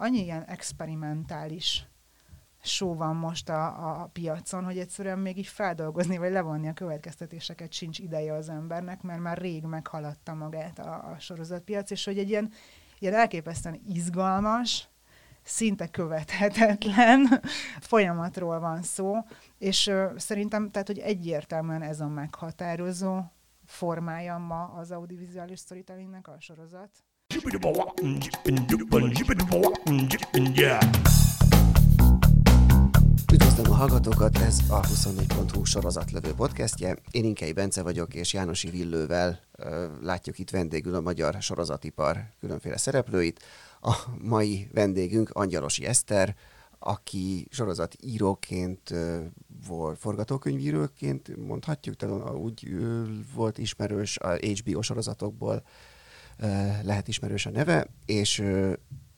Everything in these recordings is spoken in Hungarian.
annyi ilyen experimentális show van most a, a piacon, hogy egyszerűen még így feldolgozni, vagy levonni a következtetéseket sincs ideje az embernek, mert már rég meghaladta magát a, a sorozatpiac, és hogy egy ilyen, ilyen elképesztően izgalmas, szinte követhetetlen folyamatról van szó, és uh, szerintem, tehát, hogy egyértelműen ez a meghatározó formája ma az audiovizuális storytellingnek a sorozat. Üdvözlöm a hallgatókat, ez a 24.hu sorozatlövő podcastje. Én Inkei Bence vagyok, és Jánosi Villővel látjuk itt vendégül a magyar sorozatipar különféle szereplőit. A mai vendégünk Angyalosi Eszter, aki sorozatíróként volt, forgatókönyvíróként mondhatjuk, tehát úgy volt ismerős a HBO sorozatokból, lehet ismerős a neve, és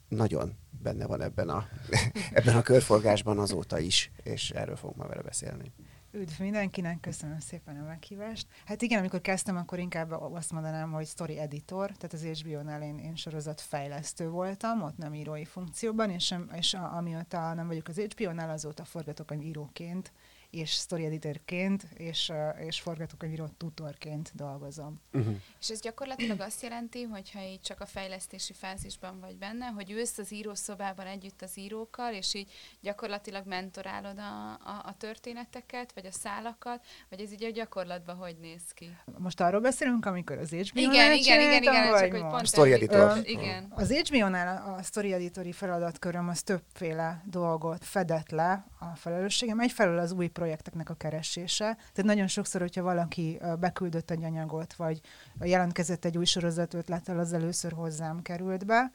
nagyon benne van ebben a, ebben a körforgásban azóta is, és erről fogunk ma vele beszélni. Üdv mindenkinek, köszönöm szépen a meghívást. Hát igen, amikor kezdtem, akkor inkább azt mondanám, hogy story editor, tehát az HBO-nál én, én sorozatfejlesztő voltam, ott nem írói funkcióban, és, és amióta nem vagyok az HBO-nál, azóta forgatókönyv íróként és story editorként, és, és forgatókönyvíró tutorként dolgozom. Uh-huh. És ez gyakorlatilag azt jelenti, hogyha így csak a fejlesztési fázisban vagy benne, hogy ülsz az írószobában együtt az írókkal, és így gyakorlatilag mentorálod a, a, a történeteket, vagy a szálakat, vagy ez így a gyakorlatban hogy néz ki? Most arról beszélünk, amikor az HBO-nál Igen, igen, igen, igen, vagy csak hogy pont story editor. Ö, igen. Az HBO-nál a story editori feladatköröm az többféle dolgot fedett le a felelősségem. Egyfelől az új projekteknek a keresése. Tehát nagyon sokszor, hogyha valaki beküldött egy anyagot, vagy jelentkezett egy új sorozat ötlettel, az először hozzám került be,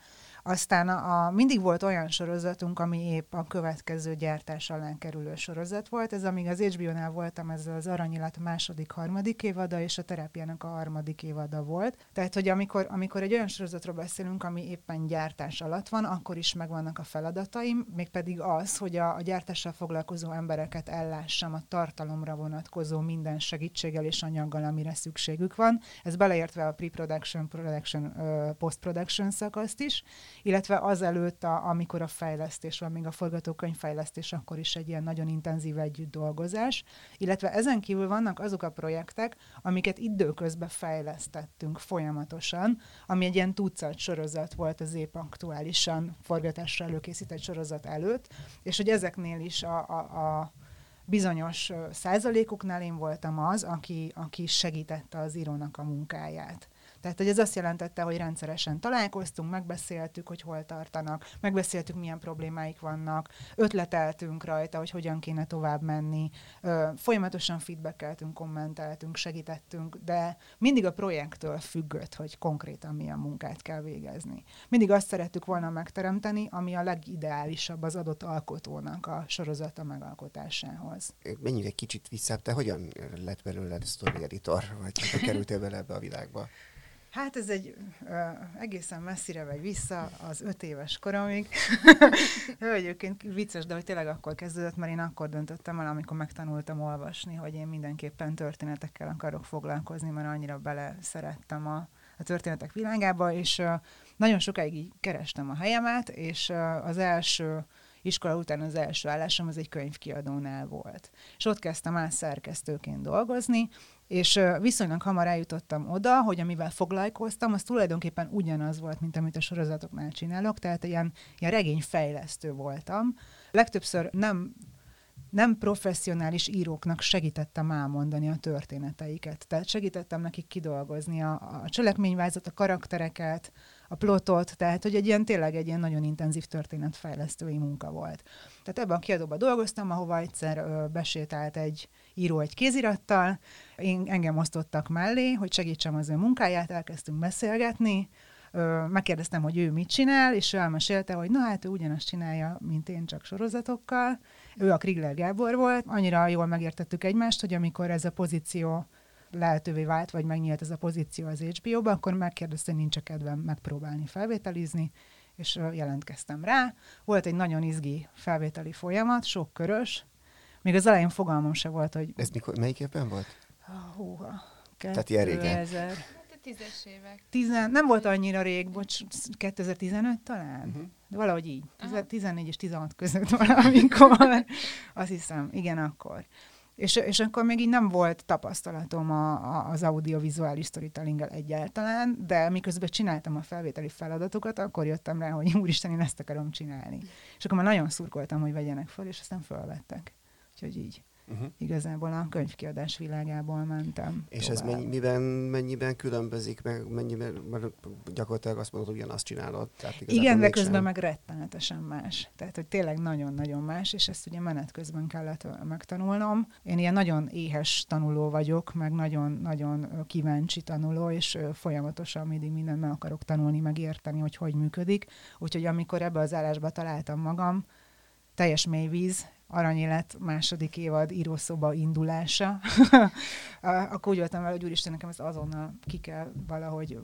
aztán a, a, mindig volt olyan sorozatunk, ami épp a következő gyártás alá kerülő sorozat volt. Ez amíg az HBO-nál voltam, ez az Aranyilat második, harmadik évada, és a terápiának a harmadik évada volt. Tehát, hogy amikor, amikor egy olyan sorozatról beszélünk, ami éppen gyártás alatt van, akkor is megvannak a feladataim, mégpedig az, hogy a, a gyártással foglalkozó embereket ellássam a tartalomra vonatkozó minden segítséggel és anyaggal, amire szükségük van. Ez beleértve a pre-production, production, post-production szakaszt is, illetve azelőtt, a, amikor a fejlesztés van, még a forgatókönyvfejlesztés, akkor is egy ilyen nagyon intenzív együtt dolgozás, illetve ezen kívül vannak azok a projektek, amiket időközben fejlesztettünk folyamatosan, ami egy ilyen tucat sorozat volt az épp aktuálisan forgatásra előkészített sorozat előtt, és hogy ezeknél is a, a, a bizonyos százalékoknál én voltam az, aki, aki segítette az írónak a munkáját. Tehát, hogy ez azt jelentette, hogy rendszeresen találkoztunk, megbeszéltük, hogy hol tartanak, megbeszéltük, milyen problémáik vannak, ötleteltünk rajta, hogy hogyan kéne tovább menni, folyamatosan feedbackeltünk, kommenteltünk, segítettünk, de mindig a projektől függött, hogy konkrétan milyen munkát kell végezni. Mindig azt szerettük volna megteremteni, ami a legideálisabb az adott alkotónak a sorozata megalkotásához. Menjünk egy kicsit vissza, te hogyan lett belőled story editor, vagy kerültél bele ebbe a világba? Hát ez egy uh, egészen messzire megy vissza, az öt éves koromig. Egyébként vicces, de hogy tényleg akkor kezdődött, mert én akkor döntöttem el, amikor megtanultam olvasni, hogy én mindenképpen történetekkel akarok foglalkozni, mert annyira bele szerettem a, a történetek világába, és uh, nagyon sokáig így kerestem a helyemet, és uh, az első iskola után az első állásom az egy könyvkiadónál volt. És ott kezdtem el szerkesztőként dolgozni, és viszonylag hamar eljutottam oda, hogy amivel foglalkoztam, az tulajdonképpen ugyanaz volt, mint amit a sorozatoknál csinálok, tehát ilyen, ilyen regényfejlesztő voltam. Legtöbbször nem nem professzionális íróknak segítettem elmondani a történeteiket. Tehát segítettem nekik kidolgozni a, a cselekményvázat, a karaktereket, a plotot, tehát hogy egy ilyen tényleg egy ilyen nagyon intenzív történetfejlesztői munka volt. Tehát ebben a kiadóban dolgoztam, ahova egyszer ö, besétált egy író egy kézirattal, én, engem osztottak mellé, hogy segítsem az ő munkáját, elkezdtünk beszélgetni, megkérdeztem, hogy ő mit csinál, és ő elmesélte, hogy na hát ő ugyanazt csinálja, mint én, csak sorozatokkal. Ő a Krigler Gábor volt, annyira jól megértettük egymást, hogy amikor ez a pozíció lehetővé vált, vagy megnyílt ez a pozíció az HBO-ba, akkor megkérdezte, hogy nincs a kedvem megpróbálni felvételizni, és jelentkeztem rá. Volt egy nagyon izgi felvételi folyamat, sok körös, még az elején fogalmam se volt, hogy... Ez mikor, melyik évben volt? Húha, Tehát ilyen régen. Tízes évek. Tizen, nem volt annyira rég, bocs, 2015 talán? Uh-huh. De valahogy így. Aha. 14 és 16 között valamikor. Azt hiszem, igen, akkor. És, és akkor még így nem volt tapasztalatom a, a, az audiovizuális storytelling egyáltalán, de miközben csináltam a felvételi feladatokat, akkor jöttem rá, hogy úristen, én ezt akarom csinálni. És akkor már nagyon szurkoltam, hogy vegyenek fel, és aztán felvettek. Úgyhogy így Uh-huh. igazából a könyvkiadás világából mentem. És ez tovább. mennyi, miben, mennyiben különbözik, meg mennyiben, mert gyakorlatilag azt mondod, hogy ugyanazt csinálod. Tehát Igen, de közben meg rettenetesen más. Tehát, hogy tényleg nagyon-nagyon más, és ezt ugye menet közben kellett megtanulnom. Én ilyen nagyon éhes tanuló vagyok, meg nagyon-nagyon kíváncsi tanuló, és folyamatosan mindig mindent meg akarok tanulni, meg érteni, hogy hogy működik. Úgyhogy amikor ebbe az állásba találtam magam, teljes mélyvíz, Aranyélet második évad írószoba indulása, akkor úgy voltam vele, hogy úristen, nekem ezt azonnal ki kell valahogy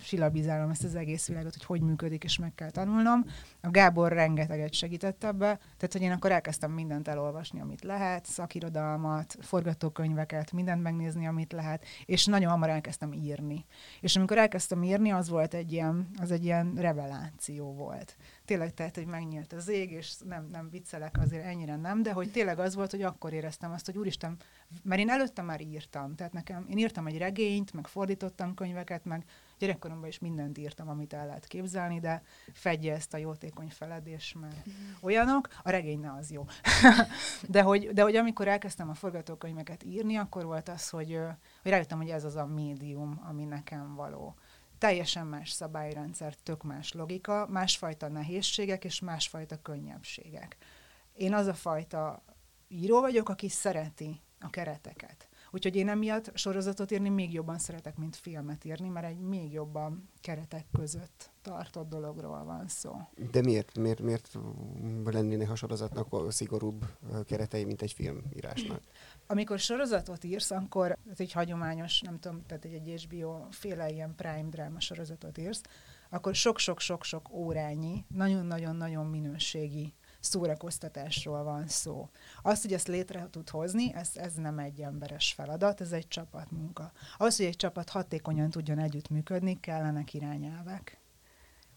silabizálnom ezt az egész világot, hogy hogy működik, és meg kell tanulnom. A Gábor rengeteget segített ebbe, tehát hogy én akkor elkezdtem mindent elolvasni, amit lehet, szakirodalmat, forgatókönyveket, mindent megnézni, amit lehet, és nagyon hamar elkezdtem írni. És amikor elkezdtem írni, az volt egy ilyen, az egy ilyen reveláció volt. Tényleg tehát, hogy megnyílt az ég, és nem, nem viccelek azért ennyire nem, de hogy tényleg az volt, hogy akkor éreztem azt, hogy úristen, mert én előtte már írtam, tehát nekem, én írtam egy regényt, meg fordítottam könyveket, meg gyerekkoromban is mindent írtam, amit el lehet képzelni, de fedje ezt a jótékony feledés, mert olyanok, a regény ne az jó. de, hogy, de hogy amikor elkezdtem a forgatókönyveket írni, akkor volt az, hogy, hogy rájöttem, hogy ez az a médium, ami nekem való teljesen más szabályrendszer, tök más logika, másfajta nehézségek és másfajta könnyebbségek. Én az a fajta író vagyok, aki szereti a kereteket. Úgyhogy én emiatt sorozatot írni még jobban szeretek, mint filmet írni, mert egy még jobban keretek között tartott dologról van szó. De miért, miért, miért lennének a sorozatnak szigorúbb keretei, mint egy filmírásnak? Amikor sorozatot írsz, akkor ez egy hagyományos, nem tudom, tehát egy, egy HBO féle ilyen prime dráma sorozatot írsz, akkor sok-sok-sok-sok órányi, nagyon-nagyon-nagyon minőségi szórakoztatásról van szó. Azt, hogy ezt létre tud hozni, ez, ez nem egy emberes feladat, ez egy csapatmunka. Ahhoz, hogy egy csapat hatékonyan tudjon együttműködni, kellenek irányelvek.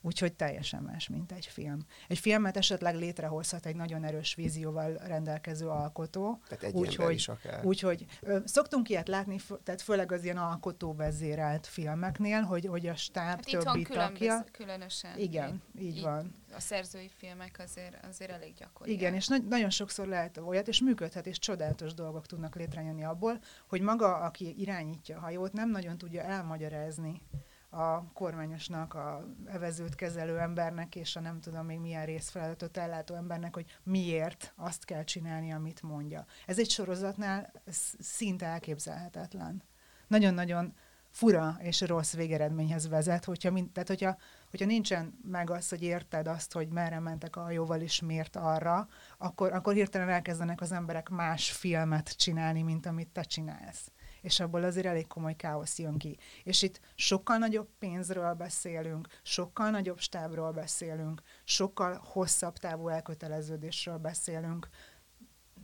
Úgyhogy teljesen más, mint egy film. Egy filmet esetleg létrehozhat egy nagyon erős vízióval rendelkező alkotó. Tehát egy Úgy, ember hogy- is akár. Úgyhogy ö, szoktunk ilyet látni, tehát főleg az ilyen alkotóvezérelt filmeknél, hogy, hogy a stáb Hát többi tagja. különböz, különösen. Igen, így így van. A szerzői filmek azért, azért elég gyakori. Igen, és na- nagyon sokszor lehet olyat, és működhet, és csodálatos dolgok tudnak létrejönni abból, hogy maga, aki irányítja a hajót, nem nagyon tudja elmagyarázni a kormányosnak, a evezőt kezelő embernek, és a nem tudom még milyen részfeladatot ellátó embernek, hogy miért azt kell csinálni, amit mondja. Ez egy sorozatnál sz- szinte elképzelhetetlen. Nagyon-nagyon fura és rossz végeredményhez vezet, hogyha, mind, tehát hogyha, hogyha nincsen meg az, hogy érted azt, hogy merre mentek a hajóval, és miért arra, akkor, akkor hirtelen elkezdenek az emberek más filmet csinálni, mint amit te csinálsz. És abból azért elég komoly káosz jön ki. És itt sokkal nagyobb pénzről beszélünk, sokkal nagyobb stábról beszélünk, sokkal hosszabb távú elköteleződésről beszélünk,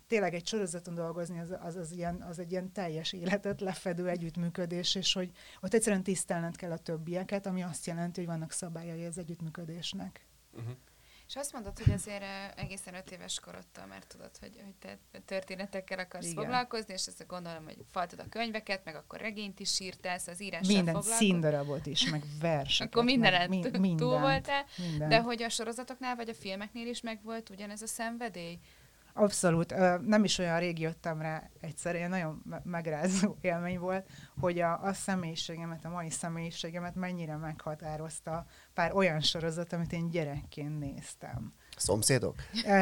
tényleg egy sorozaton dolgozni, az, az, az, ilyen, az egy ilyen teljes életet lefedő együttműködés, és hogy ott egyszerűen tisztelned kell a többieket, ami azt jelenti, hogy vannak szabályai az együttműködésnek. Uh-huh. És azt mondod, hogy azért egészen öt éves korodtól már tudod, hogy, hogy te történetekkel akarsz Igen. Foglalkozni, és ezt gondolom, hogy faltad a könyveket, meg akkor regényt is írtál, szóval az írással Minden színdarabot is, meg verseket. Akkor mindenen meg, túl mindent, voltál, mindent. de hogy a sorozatoknál vagy a filmeknél is megvolt ugyanez a szenvedély? Abszolút. Nem is olyan rég jöttem rá egyszer, ilyen nagyon me- megrázó élmény volt, hogy a, a személyiségemet, a mai személyiségemet mennyire meghatározta pár olyan sorozat, amit én gyerekként néztem. Szomszédok?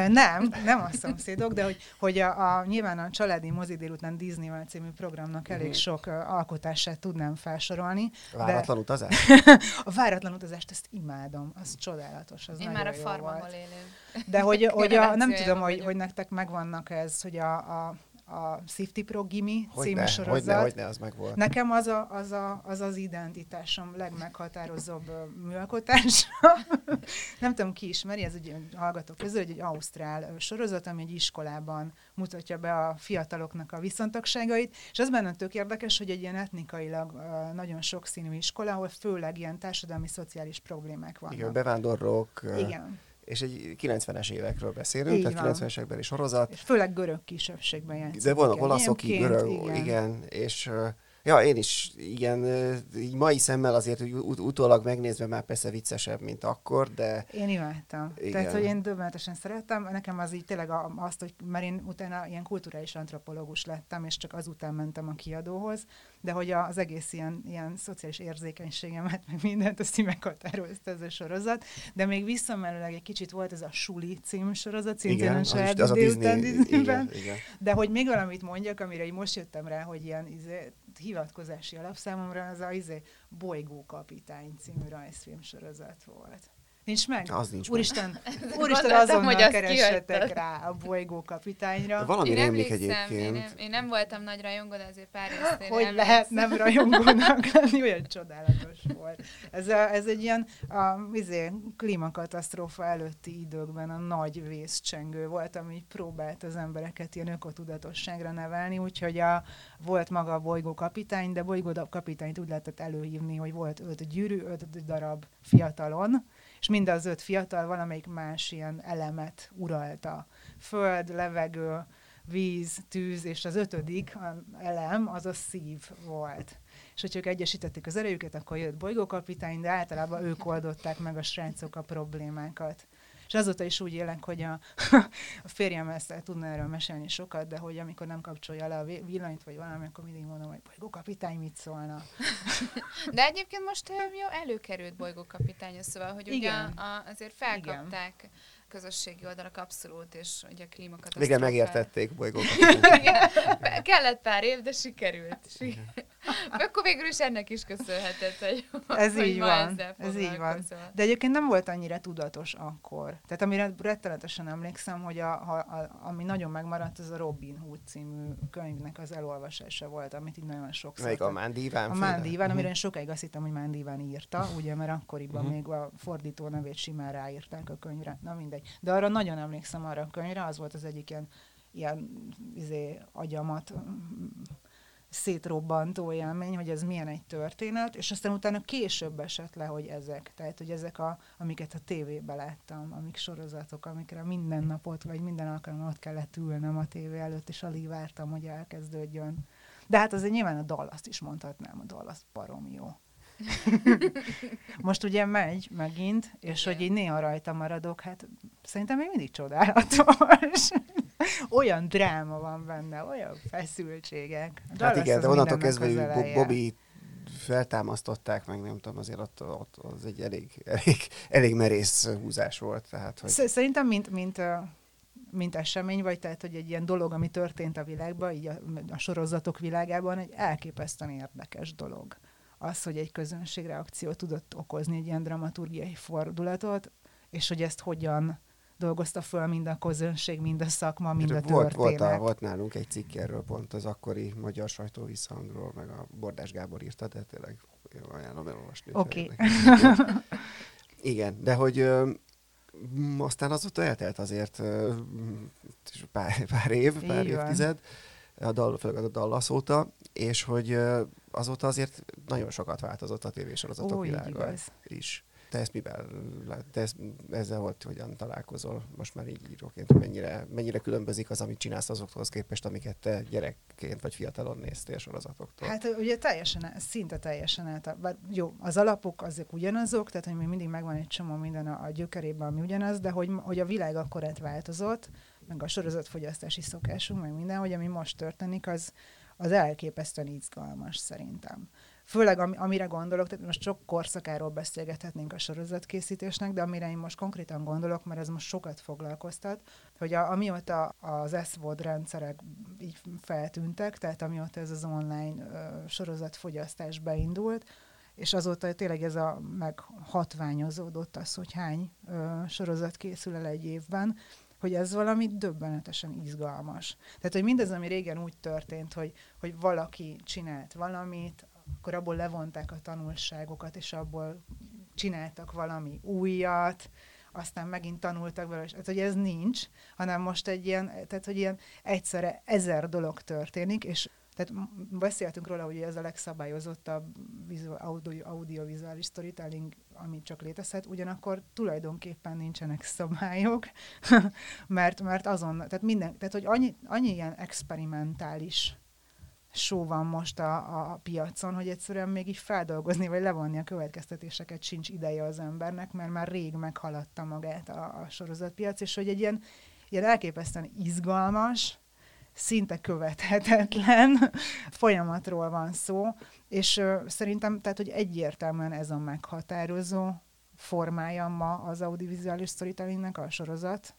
Nem, nem a szomszédok, de hogy, hogy a, a, nyilván a családi mozi délután Disney című programnak elég Mhm. sok alkotását tudnám felsorolni. Váratlan utazás? A váratlan utazást, ezt imádom, az csodálatos, az Én nagyon már a jó farm, volt. ahol élő. De hogy, hogy a, nem tudom, hogy, hogy nektek megvannak ez, hogy a, a, a Safety Pro Gimi című sorozat. hogyne, hogyne, az meg volt. Nekem az, a, az, a, az az identitásom legmeghatározóbb műalkotása. nem tudom, ki ismeri, ez egy hallgatók közül, egy, egy ausztrál sorozat, ami egy iskolában mutatja be a fiataloknak a viszontagságait, és az benne tök érdekes, hogy egy ilyen etnikailag nagyon sokszínű iskola, ahol főleg ilyen társadalmi, szociális problémák vannak. Igen, bevándorlók, Igen. És egy 90-es évekről beszélünk, Így tehát van. 90-es évekbeli sorozat, És főleg görög kisebbségben játszik. de vannak olaszok, görög, igen. igen, és ja, én is, igen, így mai szemmel azért hogy ut- utólag megnézve már persze viccesebb, mint akkor, de Én imádtam. Igen. Tehát, hogy én döbbenetesen szerettem. Nekem az így tényleg a, azt, hogy mert én utána ilyen kulturális antropológus lettem, és csak azután mentem a kiadóhoz, de hogy az egész ilyen, ilyen szociális érzékenységemet, meg mindent, azt így meghatározta ez a sorozat. De még visszamenőleg egy kicsit volt ez a Suli című sorozat, szintén igen, a az, is- saját az a délután Disney, Disneyben. igen, igen. De hogy még valamit mondjak, amire így most jöttem rá, hogy ilyen izé, hivatkozási alap számomra, az a izé, Bolygókapitány című rajzfilm sorozat volt. Nincs meg? Az nincs meg. Úristen, úristen Gondoltam, azonnal hogy keressetek rá a bolygókapitányra. De valami Én rémlik emlékszem, én egyébként. nem, én nem voltam nagy rajongó, de azért pár részt én Hogy emlékszem. lehet nem rajongónak lenni, olyan csodálatos volt. Ez, a, ez egy ilyen a, izé, klímakatasztrófa előtti időkben a nagy vészcsengő volt, ami próbált az embereket ilyen ökotudatosságra nevelni, úgyhogy a, volt maga a bolygókapitány, de bolygókapitányt úgy lehetett előhívni, hogy volt öt gyűrű, öt darab fiatalon, és mind az öt fiatal valamelyik más ilyen elemet uralta. Föld, levegő, víz, tűz, és az ötödik elem az a szív volt. És hogyha ők egyesítették az erejüket, akkor jött bolygókapitány, de általában ők oldották meg a srácok a problémákat. És azóta is úgy élek, hogy a, a férjem ezt tudna erről mesélni sokat, de hogy amikor nem kapcsolja le a vi- villanyt, vagy valami, akkor mindig mondom, hogy bolygókapitány mit szólna. De egyébként most jó, előkerült bolygókapitány, szóval, hogy ugye Igen. a, azért felkapták közösségi oldalak abszolút, és ugye a klímakatasztrófa. Végre megértették bolygókat. Igen, kellett pár év, de sikerült. Sikerült. Akkor végül is ennek is köszönhetett, hogy, Ez hogy így ma van, ez így van. De egyébként nem volt annyira tudatos akkor. Tehát amire rettenetesen emlékszem, hogy a, a, a, ami nagyon megmaradt, az a Robin Hood című könyvnek az elolvasása volt, amit így nagyon sokszor... Melyik a Mándíván? A Mándi Iván, amire én sokáig azt hittem, hogy Mándi Iván írta, ugye, mert akkoriban Mhm. még a fordító nevét simán ráírták a könyvre. Na mindegy. De arra nagyon emlékszem arra a könyvre, az volt az egyik ilyen, ilyen izé, agyamat mm, szétrobbantó élmény, hogy ez milyen egy történet, és aztán utána később esett le, hogy ezek, tehát hogy ezek, a, amiket a tévébe láttam, amik sorozatok, amikre minden napot, vagy minden alkalommal ott kellett ülnöm a tévé előtt, és alig vártam, hogy elkezdődjön. De hát azért nyilván a Dallas-t is mondhatnám, a Dallas barom jó. Most ugye megy megint, és Igen. hogy így néha rajta maradok, hát szerintem még mindig csodálatos. olyan dráma van benne, olyan feszültségek. A Hát igen, de onnantól kezdve, hogy Bobby feltámasztották, meg nem tudom, azért ott, ott az egy elég, elég, elég merész húzás volt. Tehát, hogy Sz- Szerintem, mint, mint, mint esemény, vagy tehát, hogy egy ilyen dolog, ami történt a világban, így a, a sorozatok világában, egy elképesztően érdekes dolog. Az, hogy egy közönségreakció tudott okozni egy ilyen dramaturgiai fordulatot, és hogy ezt hogyan dolgozta föl mind a közönség, mind a szakma, mind a volt, történet. volt, a, volt nálunk egy cikk erről pont az akkori magyar sajtó visszhangról, meg a Bordás Gábor írta, de tényleg jó, ajánlom elolvasni. Oké. érdekes. Igen, de hogy ö, aztán azóta eltelt azért ö, pár, pár év, pár Így van. A dal, főleg a Dallas óta, és hogy azóta azért nagyon sokat változott a tévésorozatok Ó, világa igaz. is. Te ezt mivel, lát- te ezt, ezzel volt, hogyan találkozol most már így íróként, hogy mennyire, mennyire különbözik az, amit csinálsz azokhoz képest, amiket te gyerekként vagy fiatalon néztél sorozatoktól? Hát ugye teljesen, el- szinte teljesen át. Bár jó, az alapok azok ugyanazok, tehát hogy még mindig megvan egy csomó minden a, a gyökerében, ami ugyanaz, de hogy, hogy a világ akkor változott, meg a sorozatfogyasztási szokásunk, meg minden, hogy ami most történik, az, az elképesztően izgalmas szerintem. Főleg ami, amire gondolok, tehát most sok korszakáról beszélgethetnénk a sorozatkészítésnek, de amire én most konkrétan gondolok, mert ez most sokat foglalkoztat, hogy a, amióta az SVOD rendszerek így feltűntek, tehát amióta ez az online ö, sorozatfogyasztás beindult, és azóta tényleg ez a meghatványozódott az, hogy hány ö, sorozat készül el egy évben, hogy ez valami döbbenetesen izgalmas. Tehát, hogy mindez, ami régen úgy történt, hogy, hogy valaki csinált valamit, akkor abból levonták a tanulságokat, és abból csináltak valami újat, aztán megint tanultak vele, és hát, hogy ez nincs, hanem most egy ilyen, tehát, hogy ilyen egyszerre ezer dolog történik, és tehát beszéltünk róla, hogy ez a legszabályozottabb audio, audiovizuális storytelling, ami csak létezhet, ugyanakkor tulajdonképpen nincsenek szabályok, mert, mert azon, tehát minden, tehát hogy annyi, annyi ilyen experimentális show van most a, a piacon, hogy egyszerűen még így feldolgozni, vagy levonni a következtetéseket sincs ideje az embernek, mert már rég meghaladta magát a, a sorozatpiac, és hogy egy ilyen, ilyen elképesztően izgalmas, szinte követhetetlen folyamatról van szó, és szerintem, tehát, hogy egyértelműen ez a meghatározó formája ma az audiovizuális storytellingnek a sorozat.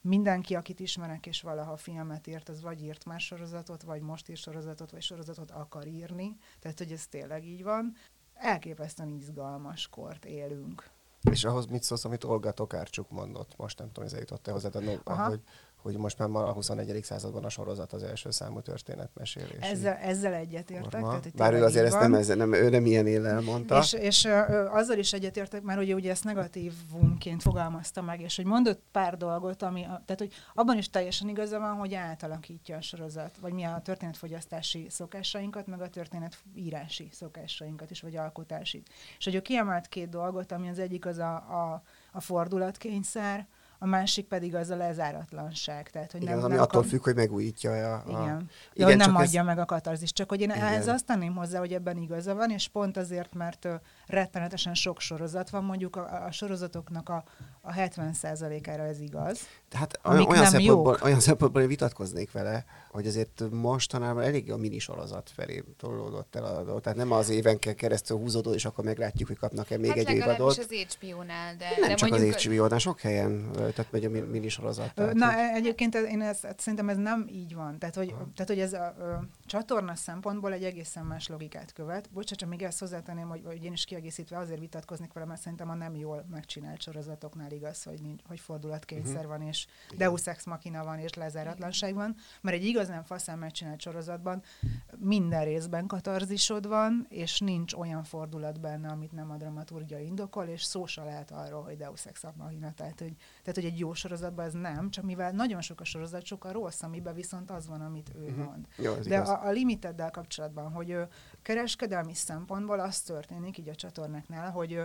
Mindenki, akit ismerek, és valaha filmet írt, az vagy írt már sorozatot, vagy most ír sorozatot, vagy sorozatot akar írni. Tehát, hogy ez tényleg így van. Elképesztően izgalmas kort élünk. És ahhoz mit szólsz, amit Olga Tokárcsuk mondott? Most nem tudom, ez jutott-e hozzád, hogy hogy most már a 21. században a sorozat az első számú történetmesélés. Ezzel, ezzel egyetértek. Tehát, Bár ő azért ezt nem, ez, nem, ő nem ilyen élel mondta. És, és ö, azzal is egyetértek, mert ugye, ugye ezt negatívumként fogalmazta meg, és hogy mondott pár dolgot, ami, tehát hogy abban is teljesen igaza van, hogy átalakítja a sorozat, vagy mi a történetfogyasztási szokásainkat, meg a történetírási szokásainkat is, vagy alkotási. És hogy ő kiemelt két dolgot, ami az egyik az a, a, a fordulatkényszer, a másik pedig az a lezáratlanság. Tehát, hogy igen, nem, ami nem attól függ, hogy megújítja a... a... Igen. igen ja, hogy nem adja ez... meg a katarzis. Csak hogy én igen. ehhez azt tenném hozzá, hogy ebben igaza van, és pont azért, mert rettenetesen sok sorozat van, mondjuk a, a sorozatoknak a, a 70%-ára ez igaz. Tehát olyan, olyan, szempontból, olyan szempontból vitatkoznék vele, hogy azért mostanában elég a mini sorozat felé tolódott el a dolog. Tehát nem az évenkel keresztül húzódó, és akkor meglátjuk, hogy kapnak-e még hát egy évadot. az HBO-nál, de, nem de csak az HBO-nál, sok helyen, tehát megy a mini sorozat. Tehát, Na, hogy... egyébként én ezt, szerintem ez nem így van. Tehát, hogy, tehát, hogy ez a, a csatorna szempontból egy egészen más logikát követ. Bocsánat, csak még ezt hozzátenném, hogy, hogy én is kiegészítve azért vitatkoznék vele, mert szerintem a nem jól megcsinált sorozatoknál igaz, hogy, nincs, hogy fordulatkényszer uh-huh. van, és Deus Ex Machina van, és lezáratlanság van, mert egy igazán faszán megcsinált sorozatban minden részben katarzisod van, és nincs olyan fordulat benne, amit nem a dramaturgia indokol, és szó se lehet arról, hogy Deus Ex Machina. Tehát hogy, tehát, hogy egy jó sorozatban ez nem, csak mivel nagyon sok a sorozat, sokkal rossz, amiben viszont az van, amit ő uh-huh. mond. Jó, De a, a limiteddel kapcsolatban, hogy ő kereskedelmi szempontból az történik így a csatornáknál, hogy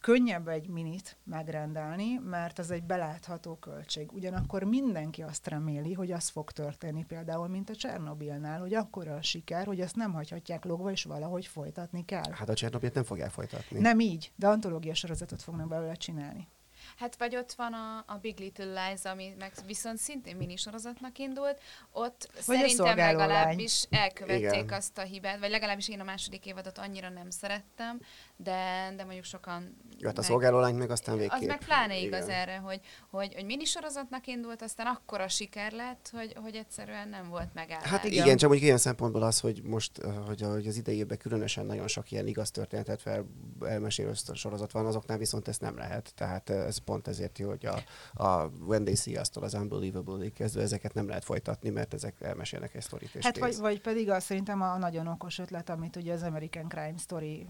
könnyebb egy minit megrendelni, mert az egy belátható költség. Ugyanakkor mindenki azt reméli, hogy az fog történni például, mint a Csernobilnál, hogy akkor a siker, hogy azt nem hagyhatják logva, és valahogy folytatni kell. Hát a Csernobilt nem fogják folytatni. Nem így, de antológia sorozatot fognak belőle csinálni. Hát vagy ott van a, a Big Little Lies, ami meg viszont szintén minisorozatnak indult, ott vagy szerintem legalábbis lány. elkövették Igen. azt a hibát, vagy legalábbis én a második évadot annyira nem szerettem, de, de mondjuk sokan... Jó, hát a szolgálólány meg aztán végképp. Az meg pláne igaz Igen. erre, hogy, hogy, hogy minisorozatnak indult, aztán akkora siker lett, hogy, hogy egyszerűen nem volt megállás. Hát igen, igen csak mondjuk ilyen szempontból az, hogy most, hogy, hogy az idejében különösen nagyon sok ilyen igaz történetet fel elmesélő sorozat van, azoknál viszont ezt nem lehet. Tehát ez pont ezért jó, hogy a, a Wendy Sziasztól az Unbelievable-ig kezdve ezeket nem lehet folytatni, mert ezek elmesélnek egy sztorit. Hát vagy, vagy pedig az szerintem a nagyon okos ötlet, amit ugye az American Crime Story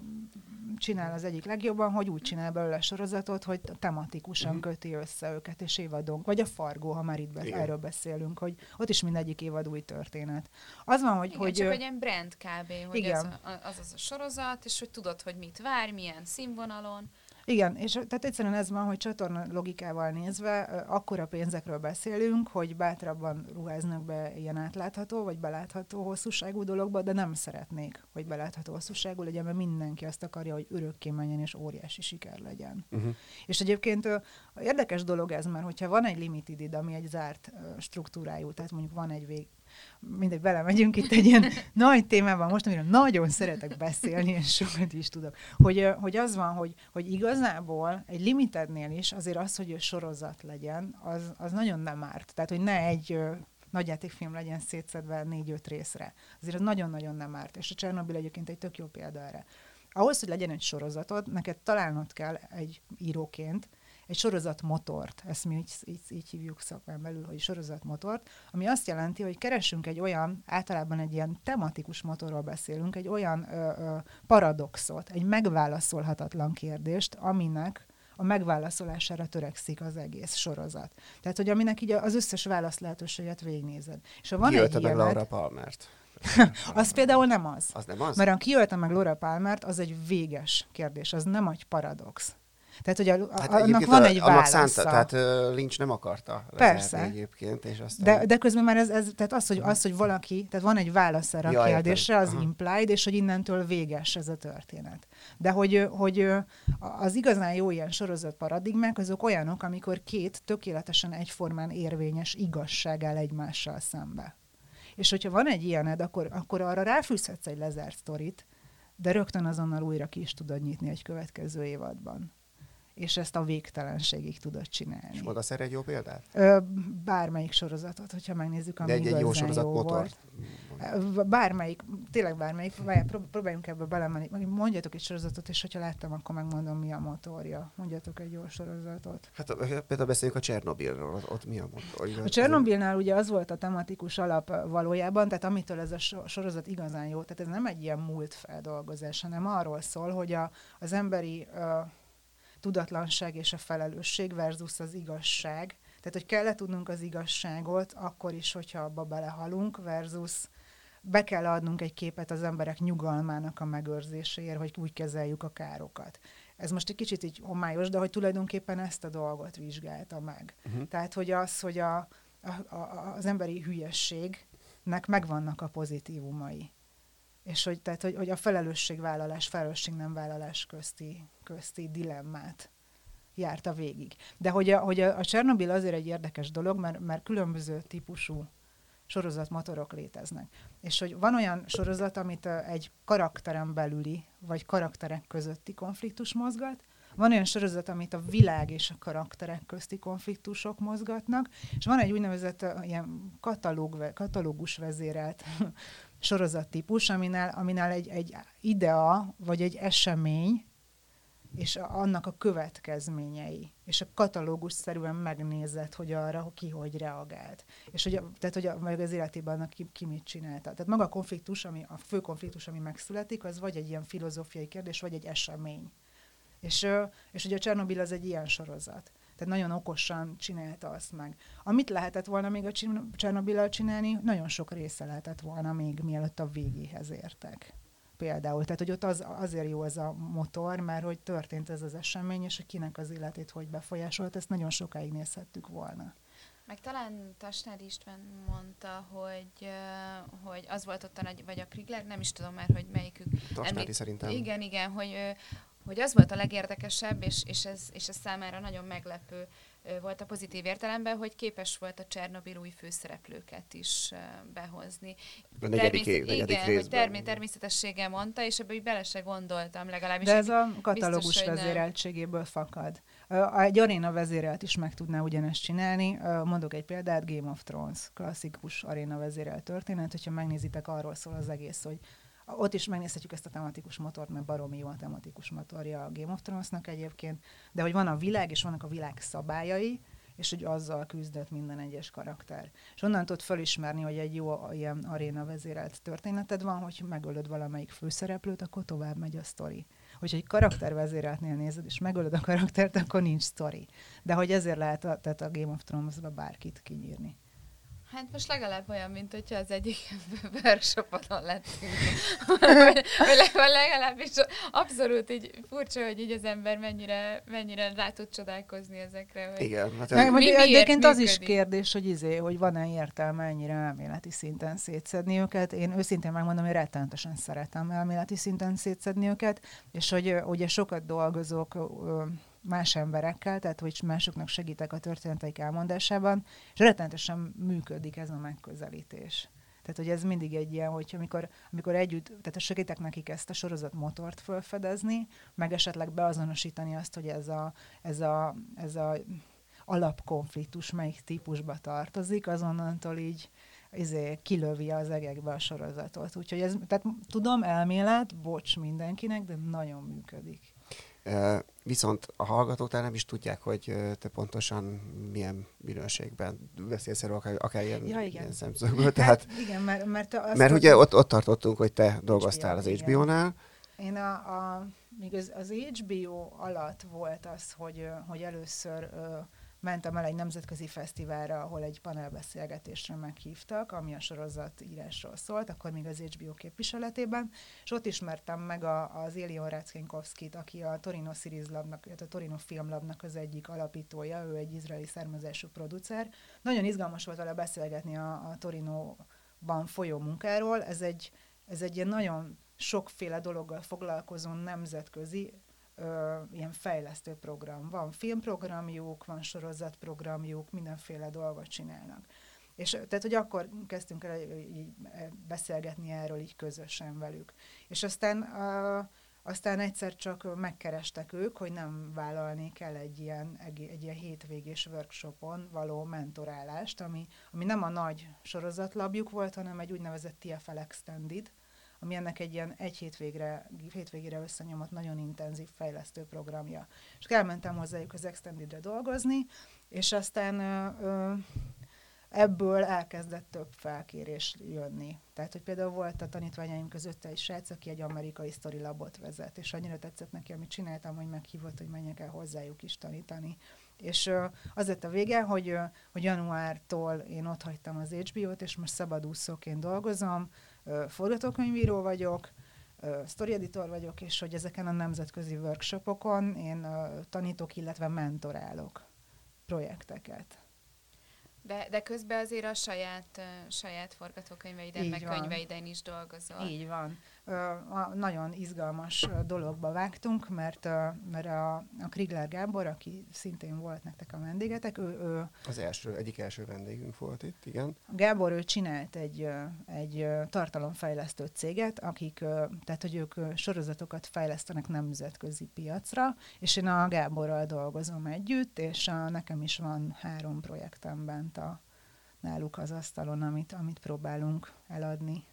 csinál az egyik legjobban, hogy úgy csinál belőle sorozatot, hogy tematikusan uh-huh. köti össze őket, és évadonk. Vagy a Fargó, ha már itt be, erről beszélünk, hogy ott is mindegyik évad új történet. Az van, hogy... Igen, hogy csak hogy ilyen brand kb. Hogy igen. Az, az az a sorozat, és hogy tudod, hogy mit vár, milyen színvonalon. Igen, és tehát egyszerűen ez van, hogy csatorna logikával nézve, akkora pénzekről beszélünk, hogy bátrabban ruháznak be ilyen átlátható, vagy belátható hosszúságú dologba, de nem szeretnék, hogy belátható hosszúságú legyen, mert mindenki azt akarja, hogy örökké menjen, és óriási siker legyen. Uh-huh. És egyébként érdekes dolog ez, mert hogyha van egy limited id, ami egy zárt struktúrájú, tehát mondjuk van egy vég, mindegy, belemegyünk itt egy ilyen nagy témában most, amiről nagyon szeretek beszélni, és sokat is tudok, hogy, hogy az van, hogy, hogy igazából egy limitednél is azért az, hogy sorozat legyen, az, az nagyon nem árt. Tehát, hogy ne egy nagyjátékfilm legyen szétszedve négy-öt részre. Azért az nagyon-nagyon nem árt. És a Csernobil egyébként egy tök jó példa erre. Ahhoz, hogy legyen egy sorozatod, neked találnod kell egy íróként, egy sorozatmotort, ezt mi így, így, így hívjuk szakmán belül, hogy sorozatmotort, ami azt jelenti, hogy keresünk egy olyan, általában egy ilyen tematikus motorról beszélünk, egy olyan ö, ö, paradoxot, egy megválaszolhatatlan kérdést, aminek a megválaszolására törekszik az egész sorozat. Tehát, hogy aminek így az összes válasz lehetőséget végignézed. És ha van Ki egy ilyenet, meg Laura Palmert? az például nem az. Az nem az? Mert ha kiöltem meg Laura Palmert, az egy véges kérdés, az nem egy paradox. Tehát, hogy a, hát annak van egy válasza. Szánta, tehát Lynch nem akarta Persze. egyébként. És aztán... de, de közben már ez, ez tehát az, hogy, az, hogy valaki, tehát van egy válasz erre a kérdésre, az Aha. implied, és hogy innentől véges ez a történet. De hogy, hogy az igazán jó ilyen sorozat paradigmák, azok olyanok, amikor két tökéletesen egyformán érvényes igazság áll egymással szembe. És hogyha van egy ilyened, akkor, akkor arra ráfűzhetsz egy lezárt sztorit, de rögtön azonnal újra ki is tudod nyitni egy következő évadban és ezt a végtelenségig tudod csinálni. És mondasz erre egy jó példát? Ö, bármelyik sorozatot, hogyha megnézzük, ami egy, egy jó sorozat jó. Volt. Bármelyik, tényleg bármelyik, próbáljunk ebbe belemenni. Mondjatok egy sorozatot, és hogyha láttam, akkor megmondom, mi a motorja. Mondjatok egy jó sorozatot. Hát például beszéljünk a Csernobilról, ott mi a motor? A Csernobilnál ugye az volt a tematikus alap valójában, tehát amitől ez a sorozat igazán jó, tehát ez nem egy ilyen múlt feldolgozás, hanem arról szól, hogy a, az emberi uh, tudatlanság és a felelősség versus az igazság. Tehát, hogy kell tudnunk az igazságot, akkor is, hogyha abba belehalunk, versus be kell adnunk egy képet az emberek nyugalmának a megőrzéséért, hogy úgy kezeljük a károkat. Ez most egy kicsit így homályos, de hogy tulajdonképpen ezt a dolgot vizsgálta meg. Uh-huh. Tehát, hogy az, hogy a, a, a, az emberi hülyességnek megvannak a pozitívumai és hogy, tehát, hogy, hogy a felelősségvállalás, felelősség nem vállalás közti, közti dilemmát járta végig. De hogy a, hogy a, a Csernobil azért egy érdekes dolog, mert, mert különböző típusú sorozatmotorok léteznek. És hogy van olyan sorozat, amit egy karakteren belüli, vagy karakterek közötti konfliktus mozgat, van olyan sorozat, amit a világ és a karakterek közti konfliktusok mozgatnak, és van egy úgynevezett ilyen katalóg, katalógus vezérelt sorozattípus, aminál, aminál egy, egy idea, vagy egy esemény, és annak a következményei, és a katalógus szerűen megnézett, hogy arra ki hogy reagált. És hogy, tehát, hogy a, meg az életében annak ki, ki mit csinálta. Tehát maga a konfliktus, ami, a fő konfliktus, ami megszületik, az vagy egy ilyen filozófiai kérdés, vagy egy esemény. És, és ugye a Csernobil az egy ilyen sorozat. Tehát nagyon okosan csinálta azt meg. Amit lehetett volna még a Csernobillal csinálni, nagyon sok része lehetett volna még mielőtt a végéhez értek. Például. Tehát, hogy ott az, azért jó ez a motor, mert hogy történt ez az esemény, és hogy kinek az életét hogy befolyásolt, ezt nagyon sokáig nézhettük volna. Meg talán Tasnár István mondta, hogy, hogy az volt ott a nagy, vagy a Krigler, nem is tudom már, hogy melyikük. Tasnári szerintem. Igen, igen, hogy hogy az volt a legérdekesebb, és, és, ez, és ez számára nagyon meglepő volt a pozitív értelemben, hogy képes volt a Csernobil új főszereplőket is behozni. A negyedik, Természet, negyedik igen, részben. termé, természetességgel mondta, és ebből bele se gondoltam legalábbis. De ez a katalógus vezéreltségéből fakad. Egy aréna vezérelt is meg tudná ugyanezt csinálni. Mondok egy példát, Game of Thrones, klasszikus aréna vezérelt történet, hogyha megnézitek, arról szól az egész, hogy ott is megnézhetjük ezt a tematikus motort, mert baromi jó a tematikus motorja a Game of Thrones-nak egyébként, de hogy van a világ, és vannak a világ szabályai, és hogy azzal küzdött minden egyes karakter. És onnan tudod felismerni, hogy egy jó ilyen aréna vezérelt történeted van, hogy megölöd valamelyik főszereplőt, akkor tovább megy a sztori. Hogyha egy karaktervezéreltnél nézed, és megölöd a karaktert, akkor nincs sztori. De hogy ezért lehet a, tehát a Game of Thrones-ba bárkit kinyírni. Hát most legalább olyan, mint hogyha az egyik workshopon lettünk. vagy, legalábbis abszolút így furcsa, hogy így az ember mennyire, mennyire rá tud csodálkozni ezekre. Hogy Igen. Hát mi, mi, egyébként az is kérdés, hogy izé, hogy van-e értelme ennyire elméleti szinten szétszedni őket. Én őszintén megmondom, hogy rettenetesen szeretem elméleti szinten szétszedni őket, és hogy ugye sokat dolgozok más emberekkel, tehát hogy másoknak segítek a történeteik elmondásában, és rettenetesen működik ez a megközelítés. Tehát, hogy ez mindig egy ilyen, hogy amikor, amikor együtt, tehát segítek nekik ezt a sorozat motort felfedezni, meg esetleg beazonosítani azt, hogy ez a, ez a, ez a alapkonfliktus melyik típusba tartozik, azonnantól így izé, kilövi az egekbe a sorozatot. Úgyhogy ez, tehát tudom, elmélet, bocs mindenkinek, de nagyon működik. Viszont a hallgatók nem is tudják, hogy te pontosan milyen minőségben beszélsz erről, akár, akár ilyen, ja, igen. ilyen szemszögből. Hát, Tehát, hát, igen, mert, mert, azt mert ugye ott, ott tartottunk, hogy te dolgoztál az HBO-nál. Én a, a, még az, az HBO alatt volt az, hogy, hogy először mentem el egy nemzetközi fesztiválra, ahol egy panelbeszélgetésre meghívtak, ami a sorozat írásról szólt, akkor még az HBO képviseletében, és ott ismertem meg a, az Elion Ratskinkovskit, aki a Torino Series Labnak, a Torino Film Labnak az egyik alapítója, ő egy izraeli származású producer. Nagyon izgalmas volt vele beszélgetni a, a Torinoban folyó munkáról, ez egy, ez egy ilyen nagyon sokféle dologgal foglalkozó nemzetközi ö, ilyen fejlesztő program. Van filmprogramjuk, van sorozatprogramjuk, mindenféle dolgot csinálnak. És tehát, hogy akkor kezdtünk el így beszélgetni erről így közösen velük. És aztán, uh, aztán egyszer csak megkerestek ők, hogy nem vállalnék el egy ilyen, egy ilyen hétvégés workshopon való mentorálást, ami, ami nem a nagy sorozatlabjuk volt, hanem egy úgynevezett TFL Extended, ami ennek egy ilyen egy hétvégre, hétvégére összenyomott nagyon intenzív fejlesztő programja. És elmentem hozzájuk az Extendedre dolgozni, és aztán ö, ö, ebből elkezdett több felkérés jönni. Tehát, hogy például volt a tanítványaim között egy srác, aki egy amerikai story labot vezet, és annyira tetszett neki, amit csináltam, hogy meghívott, hogy menjek el hozzájuk is tanítani. És az lett a vége, hogy, hogy januártól én ott hagytam az HBO-t, és most szabadúszóként dolgozom, forgatókönyvíró vagyok, story editor vagyok, és hogy ezeken a nemzetközi workshopokon én tanítok, illetve mentorálok projekteket. De, de közben azért a saját, saját forgatókönyveiden, meg könyveiden is dolgozol. Így van a nagyon izgalmas dologba vágtunk, mert, mert a, a Krigler Gábor, aki szintén volt nektek a vendégetek, ő, ő... Az első, egyik első vendégünk volt itt, igen. Gábor, ő csinált egy, egy tartalomfejlesztő céget, akik, tehát hogy ők sorozatokat fejlesztenek nemzetközi piacra, és én a Gáborral dolgozom együtt, és a, nekem is van három projektem bent a, náluk az asztalon, amit, amit próbálunk eladni.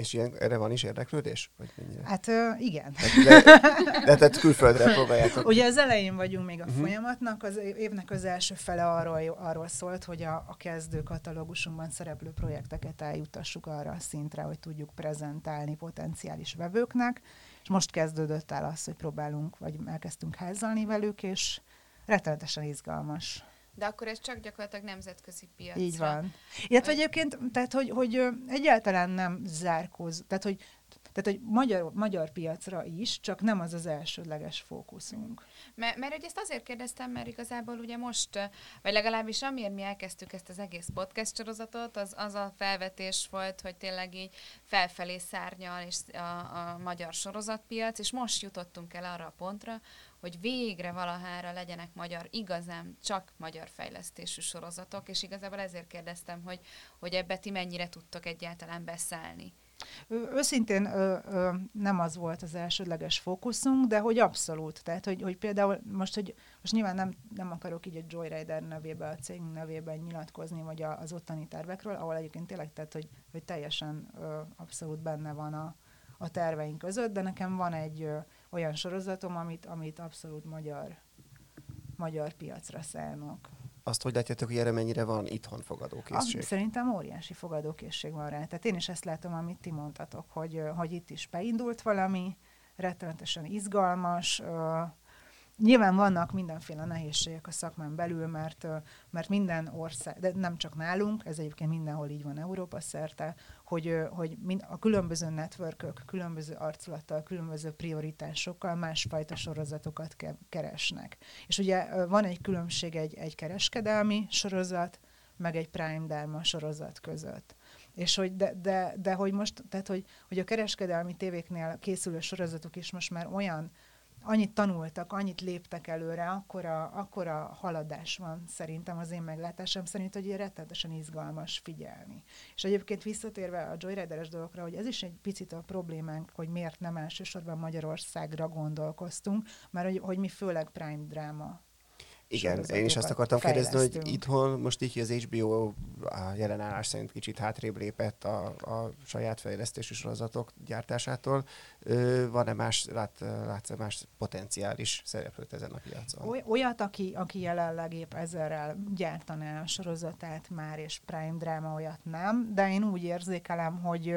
És ilyen, erre van is érdeklődés? Vagy mennyire? Hát ö, igen. De, de, tehát külföldre próbáljátok. Ugye az elején vagyunk még a uh-huh. folyamatnak, az évnek az első fele arról, arról szólt, hogy a, a kezdő katalógusunkban szereplő projekteket eljutassuk arra a szintre, hogy tudjuk prezentálni potenciális vevőknek, és most kezdődött el az, hogy próbálunk, vagy elkezdtünk házalni velük, és rettenetesen izgalmas. De akkor ez csak gyakorlatilag nemzetközi piacra. Így van. Illetve egyébként, tehát, hogy, hogy egyáltalán nem zárkóz, tehát, hogy tehát, hogy magyar, magyar piacra is, csak nem az az elsődleges fókuszunk. Mert, mert hogy ezt azért kérdeztem, mert igazából ugye most, vagy legalábbis amiért mi elkezdtük ezt az egész podcast sorozatot, az, az a felvetés volt, hogy tényleg így felfelé szárnyal és a, a magyar sorozatpiac, és most jutottunk el arra a pontra, hogy végre valahára legyenek magyar, igazán csak magyar fejlesztésű sorozatok, és igazából ezért kérdeztem, hogy, hogy ebbe ti mennyire tudtok egyáltalán beszállni. Őszintén ö, ö, nem az volt az elsődleges fókuszunk, de hogy abszolút. Tehát, hogy, hogy például most, hogy most nyilván nem, nem akarok így a Joyrider nevében, a cég nevében nyilatkozni, vagy az ottani tervekről, ahol egyébként tényleg, tehát, hogy, hogy teljesen ö, abszolút benne van a, a terveink között, de nekem van egy olyan sorozatom, amit, amit abszolút magyar, magyar piacra szánok. Azt hogy látjátok, hogy erre mennyire van itthon fogadókészség? Ah, szerintem óriási fogadókészség van rá. Tehát én is ezt látom, amit ti mondtatok, hogy, hogy itt is beindult valami, rettenetesen izgalmas, Nyilván vannak mindenféle nehézségek a szakmán belül, mert, mert minden ország, de nem csak nálunk, ez egyébként mindenhol így van Európa szerte, hogy, hogy a különböző networkök, különböző arculattal, különböző prioritásokkal másfajta sorozatokat keresnek. És ugye van egy különbség egy, egy kereskedelmi sorozat, meg egy Prime Dharma sorozat között. És hogy de, de, de hogy most, tehát hogy, hogy a kereskedelmi tévéknél készülő sorozatok is most már olyan annyit tanultak, annyit léptek előre, akkora, akkora haladás van szerintem az én meglátásom szerint, hogy rettenetesen izgalmas figyelni. És egyébként visszatérve a Joyrider-es dolgokra, hogy ez is egy picit a problémánk, hogy miért nem elsősorban Magyarországra gondolkoztunk, mert hogy, hogy mi főleg prime dráma igen, én is azt akartam kérdezni, hogy itthon most így az HBO a jelenállás szerint kicsit hátrébb lépett a, a saját fejlesztésű sorozatok gyártásától. Van-e más, lát, látsz más potenciális szereplőt ezen a piacon? Olyat, aki, aki jelenleg épp ezerrel gyártaná a sorozatát már, és Prime Drama olyat nem, de én úgy érzékelem, hogy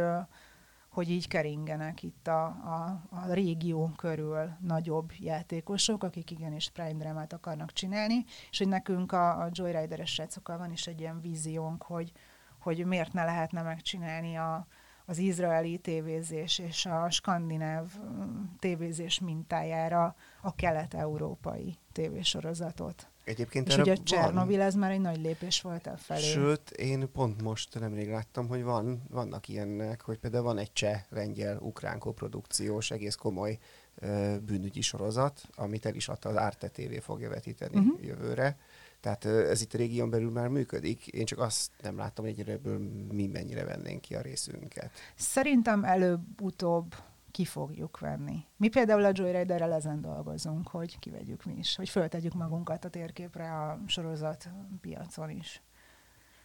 hogy így keringenek itt a, a, a régió körül nagyobb játékosok, akik igenis Prime Drámát akarnak csinálni, és hogy nekünk a, a Joyrider-es srácokkal van is egy ilyen víziónk, hogy, hogy miért ne lehetne megcsinálni a, az izraeli tévézés és a skandináv mm, tévézés mintájára a kelet-európai tévésorozatot. Egyébként és ugye a Csernobil ez már egy nagy lépés volt felé. Sőt, én pont most nemrég láttam, hogy van, vannak ilyenek, hogy például van egy cseh, lengyel, ukrán koprodukciós, egész komoly ö, bűnügyi sorozat, amit el is adta az Arte TV fogja vetíteni uh-huh. jövőre. Tehát ez itt a régión belül már működik. Én csak azt nem látom, hogy ebből mi mennyire vennénk ki a részünket. Szerintem előbb-utóbb ki fogjuk venni. Mi például a Joyriderrel ezen dolgozunk, hogy kivegyük mi is, hogy föltegyük magunkat a térképre a sorozat piacon is.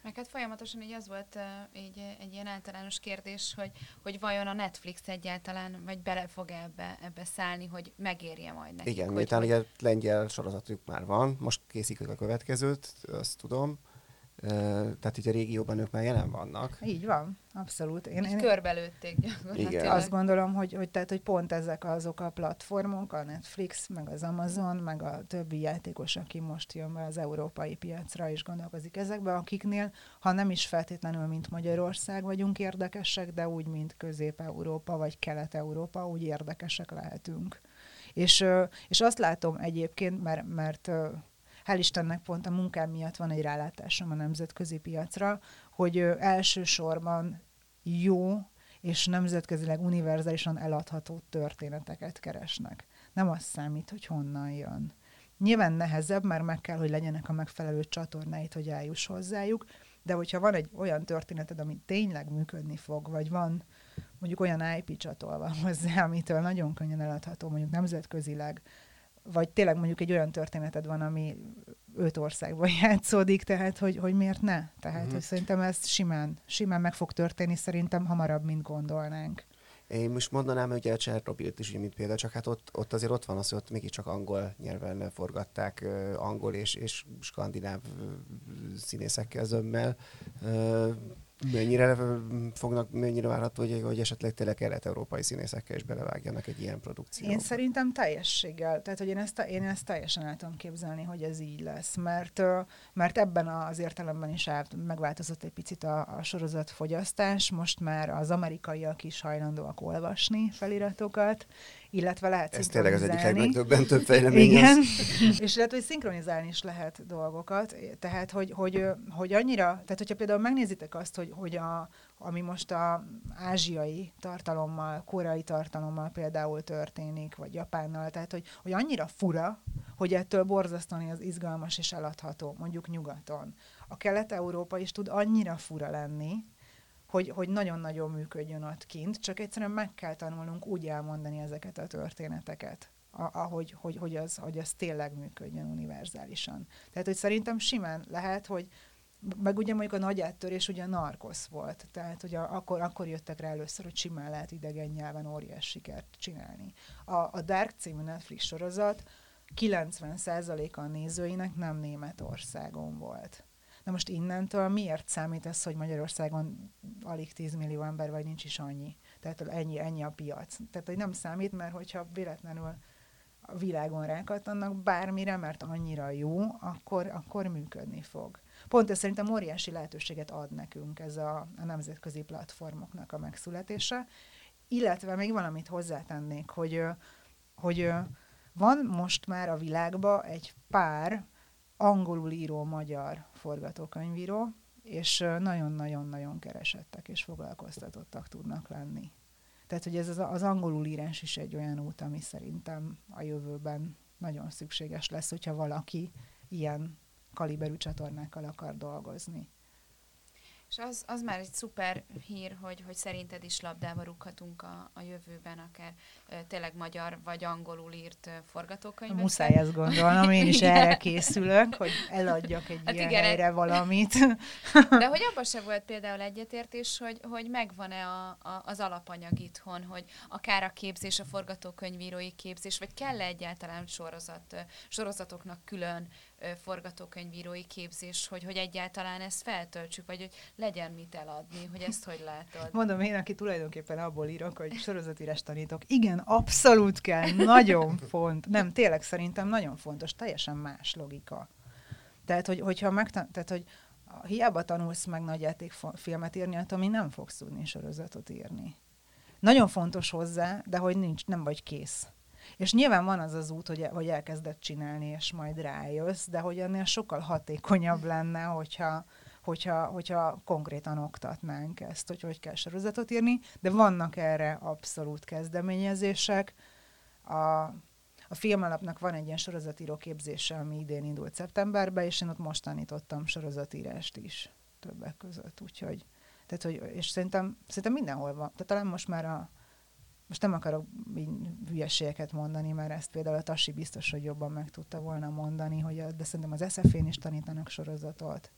Meg hát folyamatosan így az volt uh, így, egy ilyen általános kérdés, hogy, hogy vajon a Netflix egyáltalán, vagy bele fog ebbe, ebbe szállni, hogy megérje majd nekik. Igen, miután hogy... ugye lengyel sorozatuk már van, most készítik a következőt, azt tudom, tehát itt a régióban ők már jelen vannak. Így van, abszolút. Én, én körbelőtték gyakorlatilag. Igen. Azt gondolom, hogy, hogy, tehát, hogy pont ezek azok a platformok, a Netflix, meg az Amazon, meg a többi játékos, aki most jön be az európai piacra és gondolkozik ezekbe, akiknél, ha nem is feltétlenül, mint Magyarország vagyunk érdekesek, de úgy, mint Közép-Európa vagy Kelet-Európa, úgy érdekesek lehetünk. És, és azt látom egyébként, mert, mert hál' Istennek pont a munkám miatt van egy rálátásom a nemzetközi piacra, hogy elsősorban jó és nemzetközileg univerzálisan eladható történeteket keresnek. Nem az számít, hogy honnan jön. Nyilván nehezebb, mert meg kell, hogy legyenek a megfelelő csatornáit, hogy eljuss hozzájuk, de hogyha van egy olyan történeted, ami tényleg működni fog, vagy van mondjuk olyan IP csatolva hozzá, amitől nagyon könnyen eladható, mondjuk nemzetközileg, vagy tényleg mondjuk egy olyan történeted van, ami öt országban játszódik, tehát hogy, hogy miért ne? Tehát, hogy szerintem ez simán, simán meg fog történni, szerintem hamarabb, mint gondolnánk. Én most mondanám, hogy a Csernobilt is, mint példa, csak hát ott, ott azért ott van az, hogy ott mégiscsak angol nyelven forgatták, angol és, és skandináv színészekkel zömmel mennyire fognak, mennyire várható, hogy, hogy esetleg tényleg kelet-európai színészekkel is belevágjanak egy ilyen produkcióba? Én szerintem teljességgel. Tehát, hogy én ezt, én ezt teljesen el tudom képzelni, hogy ez így lesz. Mert, mert ebben az értelemben is át, megváltozott egy picit a, a sorozat fogyasztás. Most már az amerikaiak is hajlandóak olvasni feliratokat, illetve lehet Ez tényleg az egyik legmegdöbbentőbb fejlemény. Igen, és lehet, hogy szinkronizálni is lehet dolgokat, tehát, hogy, hogy, hogy annyira, tehát hogyha például megnézitek azt, hogy, hogy a, ami most a ázsiai tartalommal, koreai tartalommal például történik, vagy japánnal, tehát hogy, hogy annyira fura, hogy ettől borzasztóan az izgalmas és eladható, mondjuk nyugaton. A kelet-európa is tud annyira fura lenni, hogy, hogy nagyon-nagyon működjön ott kint, csak egyszerűen meg kell tanulnunk úgy elmondani ezeket a történeteket, ahogy hogy, hogy, az, hogy az tényleg működjön univerzálisan. Tehát, hogy szerintem simán lehet, hogy meg ugye mondjuk a nagy áttörés ugye narkosz volt, tehát hogy a, akkor, akkor jöttek rá először, hogy simán lehet idegen nyelven óriás sikert csinálni. A, a Dark című Netflix sorozat 90%-a a nézőinek nem Németországon volt. Na most innentől miért számít ez, hogy Magyarországon alig 10 millió ember, vagy nincs is annyi? Tehát ennyi, ennyi a piac. Tehát, hogy nem számít, mert hogyha véletlenül a világon rákattannak bármire, mert annyira jó, akkor, akkor működni fog. Pont ez szerintem óriási lehetőséget ad nekünk ez a, a nemzetközi platformoknak a megszületése, illetve még valamit hozzátennék, hogy, hogy van most már a világban egy pár angolul író magyar forgatókönyvíró, és nagyon-nagyon-nagyon keresettek és foglalkoztatottak tudnak lenni. Tehát, hogy ez az, az angolul írás is egy olyan út, ami szerintem a jövőben nagyon szükséges lesz, hogyha valaki ilyen kaliberű csatornákkal akar dolgozni. És az, az már egy szuper hír, hogy, hogy szerinted is labdába rúghatunk a, a jövőben, akár e, tényleg magyar vagy angolul írt forgatókönyveket. Muszáj ezt gondolnom, én is erre készülök, hogy eladjak egy hát ilyen igen, helyre valamit. De hogy abban se volt például egyetértés, hogy, hogy megvan-e a, a, az alapanyag itthon, hogy akár a képzés, a forgatókönyvírói képzés, vagy kell-e egyáltalán sorozat, sorozatoknak külön forgatókönyvírói képzés, hogy, hogy egyáltalán ezt feltöltsük, vagy hogy legyen mit eladni, hogy ezt hogy látod? Mondom én, aki tulajdonképpen abból írok, hogy sorozatírás tanítok. Igen, abszolút kell, nagyon font. Nem, tényleg szerintem nagyon fontos, teljesen más logika. Tehát, hogy, hogyha megtan- tehát, hogy hiába tanulsz meg nagyjátékfilmet írni, attól még nem fogsz tudni sorozatot írni. Nagyon fontos hozzá, de hogy nincs, nem vagy kész. És nyilván van az az út, hogy, hogy elkezded csinálni, és majd rájössz, de hogy ennél sokkal hatékonyabb lenne, hogyha, hogyha, hogyha konkrétan oktatnánk ezt, hogy hogy kell sorozatot írni, de vannak erre abszolút kezdeményezések. A, a filmalapnak van egy ilyen sorozatíró képzése, ami idén indult szeptemberben, és én ott most tanítottam sorozatírást is többek között, úgyhogy tehát, hogy, és szerintem, szerintem mindenhol van. Tehát talán most már a, most nem akarok így hülyeségeket mondani, mert ezt például a Tasi biztos, hogy jobban meg tudta volna mondani, hogy a, de szerintem az SF-én is tanítanak sorozatot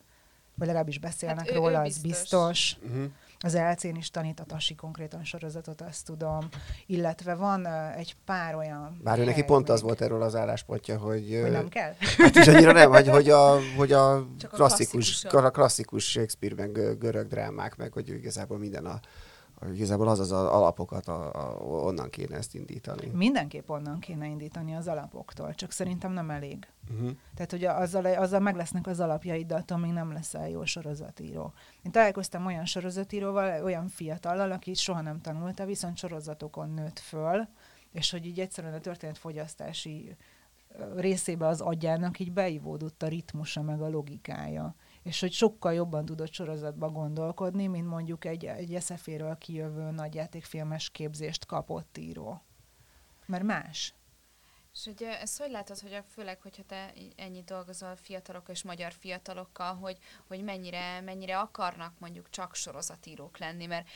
vagy legalábbis beszélnek hát róla, ő, ő az biztos. biztos. Uh-huh. Az elcén is tanít a Tasi konkrétan sorozatot, azt tudom. Illetve van uh, egy pár olyan... Bár ő neki pont még. az volt erről az álláspontja, hogy... Hogy nem kell? Hát is annyira nem, hogy, hogy a, hogy a klasszikus, a klasszikus Shakespeare-ben görög drámák, meg hogy igazából minden a Igazából az az alapokat, a, a, onnan kéne ezt indítani. Mindenképp onnan kéne indítani az alapoktól, csak szerintem nem elég. Uh-huh. Tehát, hogy azzal, azzal meg lesznek az alapjaid, de attól még nem leszel jó sorozatíró. Én találkoztam olyan sorozatíróval, olyan fiatallal, aki soha nem tanulta, viszont sorozatokon nőtt föl, és hogy így egyszerűen a történetfogyasztási részébe az agyának így beivódott a ritmusa meg a logikája és hogy sokkal jobban tudott sorozatba gondolkodni, mint mondjuk egy, egy eszeféről kijövő nagyjátékfilmes képzést kapott író. Mert más. És hogy ezt hogy látod, hogy a, főleg, hogyha te ennyit dolgozol fiatalok és magyar fiatalokkal, hogy, hogy mennyire, mennyire akarnak mondjuk csak sorozatírók lenni, mert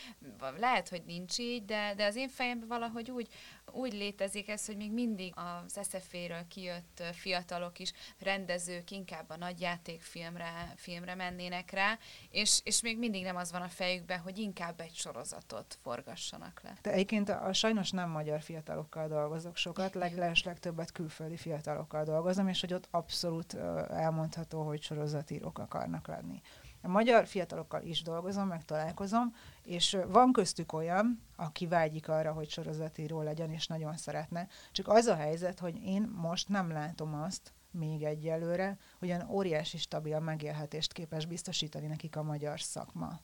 lehet, hogy nincs így, de, de az én fejemben valahogy úgy, úgy létezik ez, hogy még mindig az SZF-ről kijött fiatalok is, rendezők inkább a nagyjátékfilmre filmre mennének rá, és, és még mindig nem az van a fejükben, hogy inkább egy sorozatot forgassanak le. De egyébként a, a sajnos nem magyar fiatalokkal dolgozok sokat, leglesleg többet külföldi fiatalokkal dolgozom, és hogy ott abszolút elmondható, hogy sorozatírók akarnak lenni. A magyar fiatalokkal is dolgozom, meg találkozom, és van köztük olyan, aki vágyik arra, hogy sorozatíró legyen, és nagyon szeretne. Csak az a helyzet, hogy én most nem látom azt, még egyelőre, hogy olyan óriási stabil megélhetést képes biztosítani nekik a magyar szakma.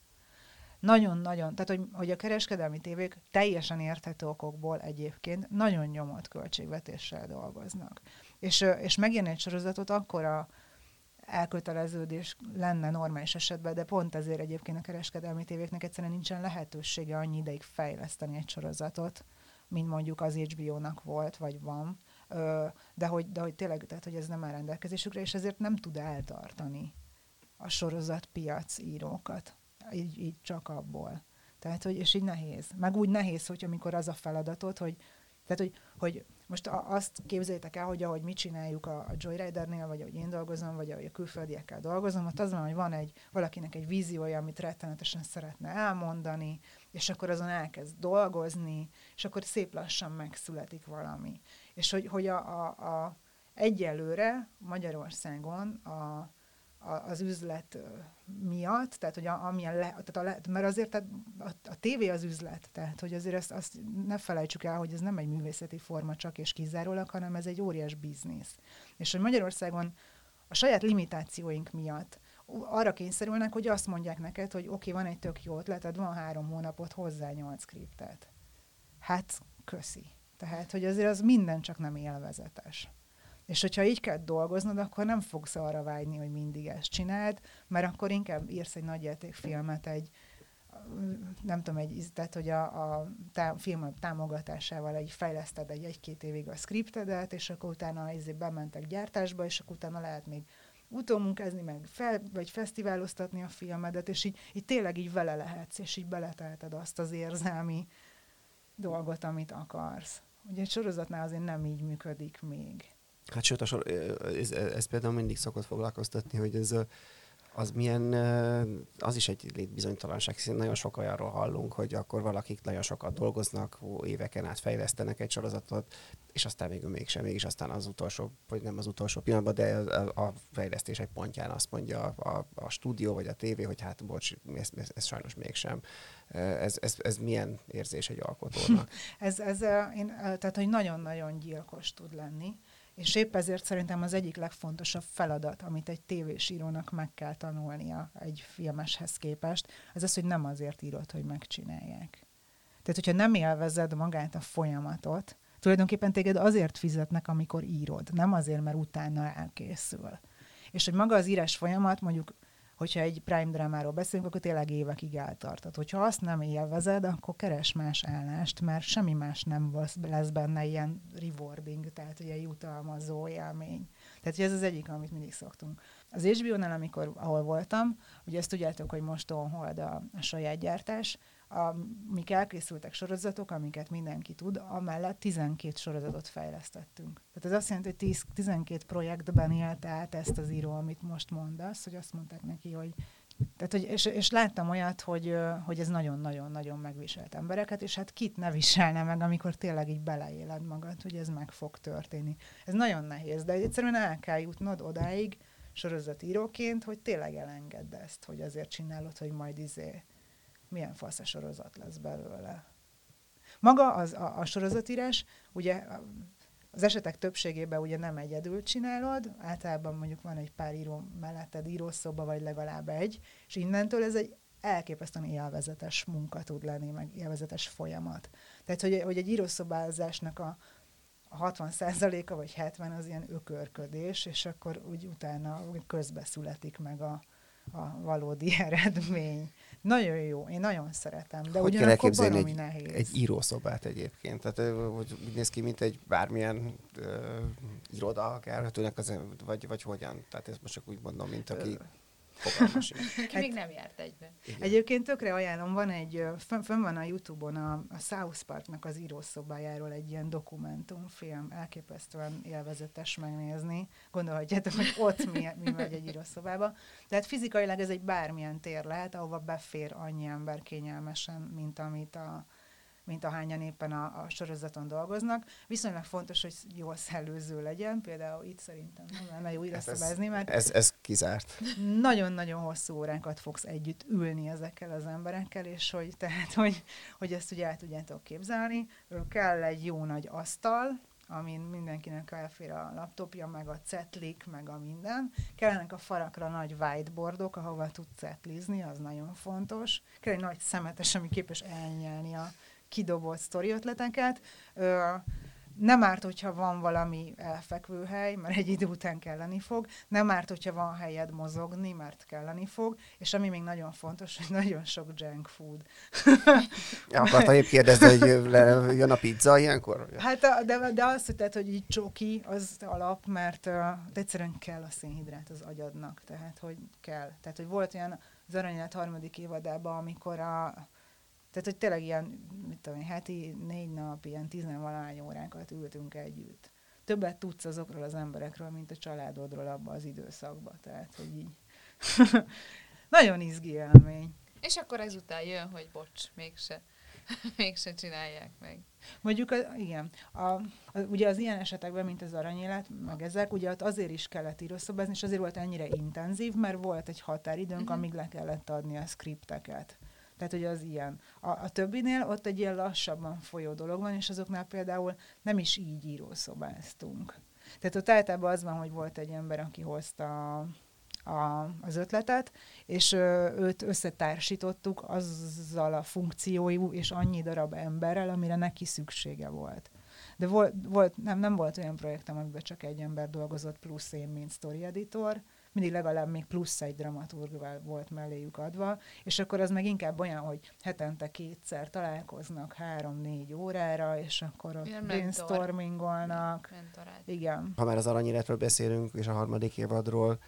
Nagyon-nagyon, tehát hogy, hogy a kereskedelmi tévék teljesen érthető okokból egyébként nagyon nyomott költségvetéssel dolgoznak. És, és megírni egy sorozatot a elköteleződés lenne normális esetben, de pont ezért egyébként a kereskedelmi tévéknek egyszerűen nincsen lehetősége annyi ideig fejleszteni egy sorozatot, mint mondjuk az HBO-nak volt, vagy van, de hogy, de hogy tényleg, tehát, hogy ez nem áll rendelkezésükre, és ezért nem tud eltartani a sorozatpiac írókat így, így csak abból. Tehát, hogy, és így nehéz. Meg úgy nehéz, hogy amikor az a feladatot, hogy, tehát, hogy, hogy most azt képzeljétek el, hogy ahogy mi csináljuk a, a Joyridernél, vagy ahogy én dolgozom, vagy ahogy a külföldiekkel dolgozom, ott az van, hogy van egy, valakinek egy víziója, amit rettenetesen szeretne elmondani, és akkor azon elkezd dolgozni, és akkor szép lassan megszületik valami. És hogy, hogy a, a, a egyelőre Magyarországon a, az üzlet miatt, tehát hogy a, amilyen le, tehát a le, mert azért tehát a, a tévé az üzlet, tehát hogy azért ezt, azt ne felejtsük el, hogy ez nem egy művészeti forma csak és kizárólag, hanem ez egy óriás biznisz. És hogy Magyarországon a saját limitációink miatt arra kényszerülnek, hogy azt mondják neked, hogy oké, okay, van egy tök jó ötleted, van három hónapot, hozzá nyolc skriptet. Hát, köszi. Tehát, hogy azért az minden csak nem élvezetes. És hogyha így kell dolgoznod, akkor nem fogsz arra vágyni, hogy mindig ezt csináld, mert akkor inkább írsz egy nagyjátékfilmet, egy, nem tudom, egy, tehát, hogy a, a tá, film támogatásával egy fejleszted egy egy-két évig a skriptedet, és akkor utána ezért bementek gyártásba, és akkor utána lehet még utómunkázni, meg fel, vagy fesztiváloztatni a filmedet, és így, így tényleg így vele lehetsz, és így beletelted azt az érzelmi dolgot, amit akarsz. Ugye egy sorozatnál azért nem így működik még. Hát sőt, a sor, ez, ez például mindig szokott foglalkoztatni, hogy ez az milyen, az is egy létbizonytalanság, hiszen nagyon sok olyanról hallunk, hogy akkor valakik nagyon sokat dolgoznak, éveken át fejlesztenek egy sorozatot, és aztán még mégsem, mégis aztán az utolsó, vagy nem az utolsó pillanatban, de a, a fejlesztés egy pontján azt mondja a, a stúdió vagy a tévé, hogy hát bocs, ez, ez, ez sajnos mégsem. Ez, ez, ez milyen érzés egy alkotónak? ez, ez, én, tehát, hogy nagyon-nagyon gyilkos tud lenni és épp ezért szerintem az egyik legfontosabb feladat, amit egy tévésírónak meg kell tanulnia egy filmeshez képest, az az, hogy nem azért írod, hogy megcsinálják. Tehát, hogyha nem élvezed magát a folyamatot, tulajdonképpen téged azért fizetnek, amikor írod, nem azért, mert utána elkészül. És hogy maga az írás folyamat mondjuk hogyha egy prime drámáról beszélünk, akkor tényleg évekig eltartat. Hogyha azt nem élvezed, akkor keres más állást, mert semmi más nem lesz benne ilyen rewarding, tehát ilyen jutalmazó élmény. Tehát ez az egyik, amit mindig szoktunk. Az HBO-nál, amikor, ahol voltam, ugye ezt tudjátok, hogy most on hold a, a saját gyártás, amik elkészültek sorozatok, amiket mindenki tud, amellett 12 sorozatot fejlesztettünk. Tehát ez azt jelenti, hogy 10, 12 projektben élt át ezt az író, amit most mondasz, hogy azt mondták neki, hogy tehát, hogy, és, és láttam olyat, hogy, hogy ez nagyon-nagyon-nagyon megviselt embereket, és hát kit ne viselne meg, amikor tényleg így beleéled magad, hogy ez meg fog történni. Ez nagyon nehéz, de egyszerűen el kell jutnod odáig sorozatíróként, hogy tényleg elengedd ezt, hogy azért csinálod, hogy majd izé milyen fasz a sorozat lesz belőle. Maga az, a, a sorozatírás, ugye az esetek többségében ugye nem egyedül csinálod, általában mondjuk van egy pár író melletted írószoba, vagy legalább egy, és innentől ez egy elképesztően élvezetes munka tud lenni, meg élvezetes folyamat. Tehát, hogy, hogy egy írószobázásnak a, a 60%-a vagy 70 az ilyen ökörködés, és akkor úgy utána úgy közbeszületik meg a, a valódi eredmény. Nagyon jó, én nagyon szeretem, de hogy ugyanakkor baromi egy, nehéz. egy írószobát egyébként? Tehát hogy úgy néz ki, mint egy bármilyen uh, iroda akár, az, vagy, vagy hogyan? Tehát ezt most csak úgy mondom, mint aki Ki még nem járt egybe. Igen. Egyébként tökre ajánlom, van egy, fönn, fön van a Youtube-on a, a South Parknak az írószobájáról egy ilyen dokumentumfilm, elképesztően élvezetes megnézni. Gondolhatjátok, hogy ott mi, mi megy egy írószobába. Tehát fizikailag ez egy bármilyen tér lehet, ahova befér annyi ember kényelmesen, mint amit a, mint ahányan éppen a, a sorozaton dolgoznak. Viszonylag fontos, hogy jól szellőző legyen, például itt szerintem nem lenne jó újra szabázni, mert ez, ez kizárt. Nagyon-nagyon hosszú órákat fogsz együtt ülni ezekkel az emberekkel, és hogy, tehát, hogy, hogy ezt ugye el tudjátok képzelni. Kell egy jó nagy asztal, amin mindenkinek elfér a laptopja, meg a cetlik, meg a minden. Kellenek a farakra nagy whiteboardok, ahova tud cetlizni, az nagyon fontos. Kell egy nagy szemetes, ami képes elnyelni a kidobott sztori ötleteket. Ö, nem árt, hogyha van valami elfekvő hely, mert egy idő után kelleni fog. Nem árt, hogyha van helyed mozogni, mert kelleni fog. És ami még nagyon fontos, hogy nagyon sok junk food. ja, akartam épp kérdezni, hogy jön a pizza ilyenkor? Hát, de, de azt, hogy, tehát, hogy így csoki, az alap, mert uh, egyszerűen kell a szénhidrát az agyadnak. Tehát, hogy kell. Tehát, hogy volt olyan az Aranyát harmadik évadában, amikor a tehát, hogy tényleg ilyen, mit tudom én, heti négy nap, ilyen tizenvalány órákat ültünk együtt. Többet tudsz azokról az emberekről, mint a családodról abban az időszakban. Tehát, hogy így nagyon izgi élmény. És akkor ezután jön, hogy bocs, mégse, mégse csinálják meg. Mondjuk, a, igen, a, a, ugye az ilyen esetekben, mint az aranyélet, meg ezek, ugye ott azért is kellett írószobázni, és azért volt ennyire intenzív, mert volt egy határidőnk, uh-huh. amíg le kellett adni a skripteket. Tehát, hogy az ilyen. A, a többinél ott egy ilyen lassabban folyó dolog van, és azoknál például nem is így írószobáztunk. Tehát ott általában az van, hogy volt egy ember, aki hozta a, a, az ötletet, és ö, őt összetársítottuk azzal a funkciójú és annyi darab emberrel, amire neki szüksége volt. De volt, volt nem, nem volt olyan projektem, amiben csak egy ember dolgozott, plusz én, mint story editor, mindig legalább még plusz egy dramaturg volt melléjük adva, és akkor az meg inkább olyan, hogy hetente kétszer találkoznak három-négy órára, és akkor ott Ilyen brainstormingolnak. Igen. Ha már az aranyéletről beszélünk, és a harmadik évadról,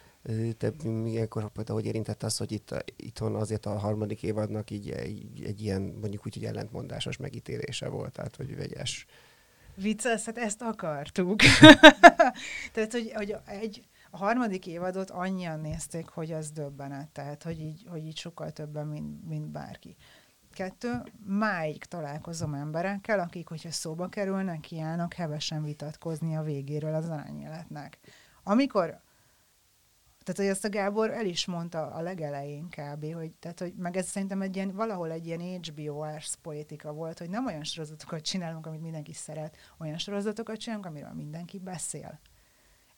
te milyenkor, hogy érintett az, hogy itt, itthon azért a harmadik évadnak így egy, egy ilyen, mondjuk úgy, hogy ellentmondásos megítélése volt, tehát hogy vegyes. Vicces, hát ezt akartuk. Tehát, hogy, hogy egy, a harmadik évadot annyian nézték, hogy az döbbenet, tehát hogy így, hogy így sokkal többen, mint, mint bárki. Kettő, máig találkozom emberekkel, akik, hogyha szóba kerülnek, kiállnak hevesen vitatkozni a végéről az aranyéletnek. Amikor tehát, hogy ezt a Gábor el is mondta a legelején kb., hogy, tehát, hogy meg ez szerintem egy ilyen, valahol egy ilyen HBO-ás politika volt, hogy nem olyan sorozatokat csinálunk, amit mindenki szeret, olyan sorozatokat csinálunk, amiről mindenki beszél.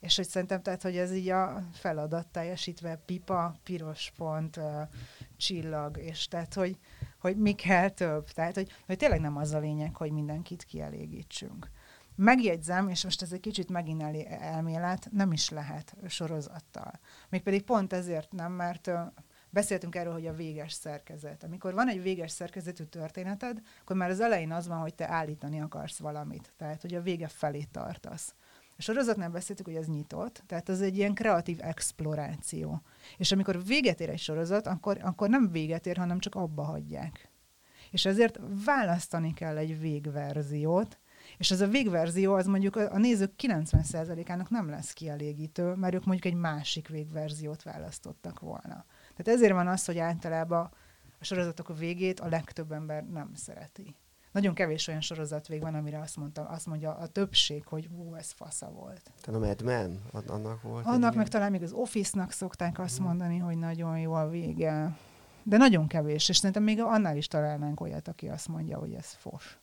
És hogy szerintem, tehát, hogy ez így a feladat teljesítve, pipa, piros pont, csillag, és tehát, hogy, hogy mi kell több. Tehát, hogy, hogy tényleg nem az a lényeg, hogy mindenkit kielégítsünk. Megjegyzem, és most ez egy kicsit megint elmélet, nem is lehet sorozattal. Mégpedig pont ezért nem, mert beszéltünk erről, hogy a véges szerkezet. Amikor van egy véges szerkezetű történeted, akkor már az elején az van, hogy te állítani akarsz valamit. Tehát, hogy a vége felé tartasz. A sorozatnál beszéltük, hogy ez nyitott, tehát az egy ilyen kreatív exploráció. És amikor véget ér egy sorozat, akkor, akkor nem véget ér, hanem csak abba hagyják. És ezért választani kell egy végverziót, és ez a végverzió az mondjuk a nézők 90%-ának nem lesz kielégítő, mert ők mondjuk egy másik végverziót választottak volna. Tehát ezért van az, hogy általában a sorozatok végét a legtöbb ember nem szereti. Nagyon kevés olyan sorozatvég van, amire azt, mondta, azt mondja a többség, hogy hú, ez fasza volt. Tehát a Mad Men, annak volt. Annak meg talán még az Office-nak szokták azt mondani, hogy nagyon jó a vége. De nagyon kevés, és szerintem még annál is találnánk olyat, aki azt mondja, hogy ez fos.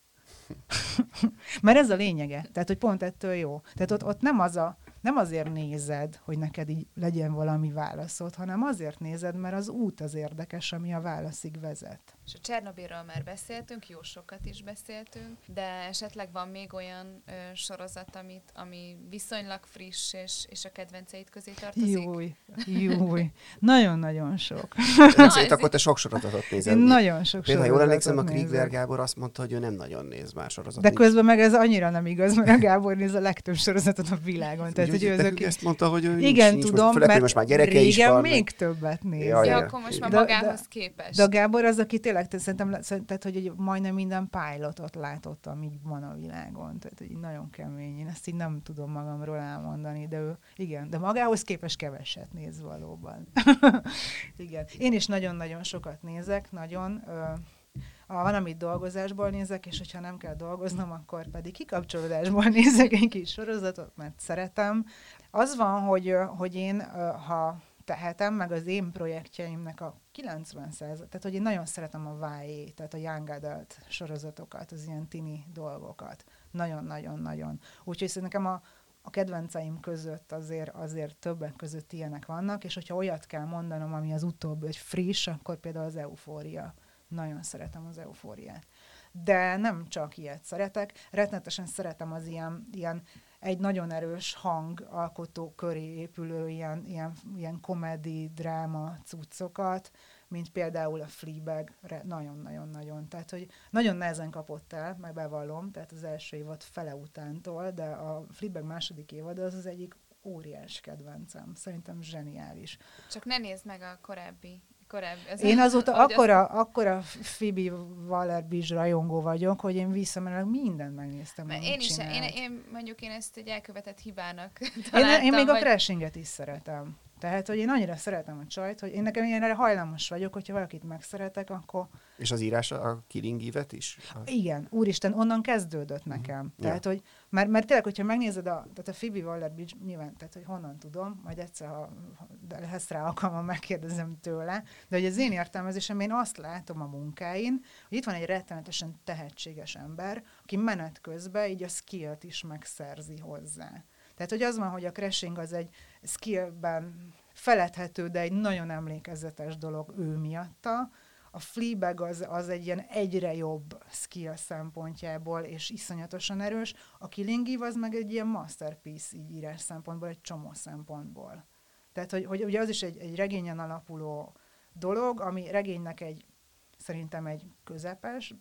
Mert ez a lényege. Tehát, hogy pont ettől jó. Tehát ott, ott nem az a nem azért nézed, hogy neked így legyen valami válaszod, hanem azért nézed, mert az út az érdekes, ami a válaszig vezet. És a Csernobilról már beszéltünk, jó sokat is beszéltünk, de esetleg van még olyan ö, sorozat, amit, ami viszonylag friss, és, és a kedvenceid közé tartozik? Júj, júj. Nagyon-nagyon sok. Ezért akkor te sok sorozatot nézel. Én nagyon sok Például, ha jól emlékszem, a Kriegler Gábor azt mondta, hogy ő nem nagyon néz már sorozatot. De közben meg ez annyira nem igaz, mert a Gábor néz a legtöbb sorozatot a világon. Tehát, hogy ő ezek... ezt mondta, hogy ő Igen, nincs, tudom, most, mert most már gyereke régen is van, még többet néz. Ja, ja, akkor most már magához képest. De a Gábor az, aki tényleg, szerintem, tehát, hogy majdnem minden pilotot látott, ami van a világon. Tehát, hogy nagyon kemény. Én ezt így nem tudom magamról elmondani, de ő, igen, de magához képest keveset néz valóban. igen. Én is nagyon-nagyon sokat nézek, nagyon. Ö, ha van, amit dolgozásból nézek, és hogyha nem kell dolgoznom, akkor pedig kikapcsolódásból nézek egy kis sorozatot, mert szeretem. Az van, hogy, hogy én, ha tehetem, meg az én projektjeimnek a 90 tehát hogy én nagyon szeretem a YA, tehát a Young Adult sorozatokat, az ilyen tini dolgokat. Nagyon-nagyon-nagyon. Úgyhogy nekem a, a kedvenceim között azért, azért többek között ilyenek vannak, és hogyha olyat kell mondanom, ami az utóbbi, hogy friss, akkor például az eufória nagyon szeretem az eufóriát. De nem csak ilyet szeretek, rettenetesen szeretem az ilyen, ilyen egy nagyon erős hang alkotó köré épülő ilyen, ilyen, ilyen komedi, dráma cuccokat, mint például a Fleabag, nagyon-nagyon-nagyon. Tehát, hogy nagyon nehezen kapott el, meg bevallom, tehát az első évad fele utántól, de a Fleabag második évad az az egyik óriás kedvencem. Szerintem zseniális. Csak ne nézd meg a korábbi korábbi. Ez én azóta akkora, akkora Phoebe Waller-Bizs rajongó vagyok, hogy én visszamenőleg mindent megnéztem. Én is, én, én, mondjuk én ezt egy elkövetett hibának találtam. Én, én még vagy... a crashinget is szeretem. Tehát, hogy én annyira szeretem a csajt, hogy én nekem ilyenre hajlamos vagyok, hogyha valakit megszeretek, akkor... És az írás a Killing Eve-et is? Igen, úristen, onnan kezdődött nekem. Mm. Tehát, ja. hogy, mert, mert tényleg, hogyha megnézed a, tehát a Phoebe Waller-Bridge, nyilván, tehát, hogy honnan tudom, majd egyszer, ha lesz rá alkalmam, megkérdezem tőle, de hogy az én értelmezésem, én azt látom a munkáin, hogy itt van egy rettenetesen tehetséges ember, aki menet közben így a skillt is megszerzi hozzá. Tehát, hogy az van, hogy a crashing az egy skillben feledhető, de egy nagyon emlékezetes dolog ő miatta. A Fleabag az, az egy ilyen egyre jobb skill szempontjából, és iszonyatosan erős. A Killing Eve az meg egy ilyen masterpiece így írás szempontból, egy csomó szempontból. Tehát, hogy, hogy ugye az is egy, egy regényen alapuló dolog, ami regénynek egy szerintem egy közepes,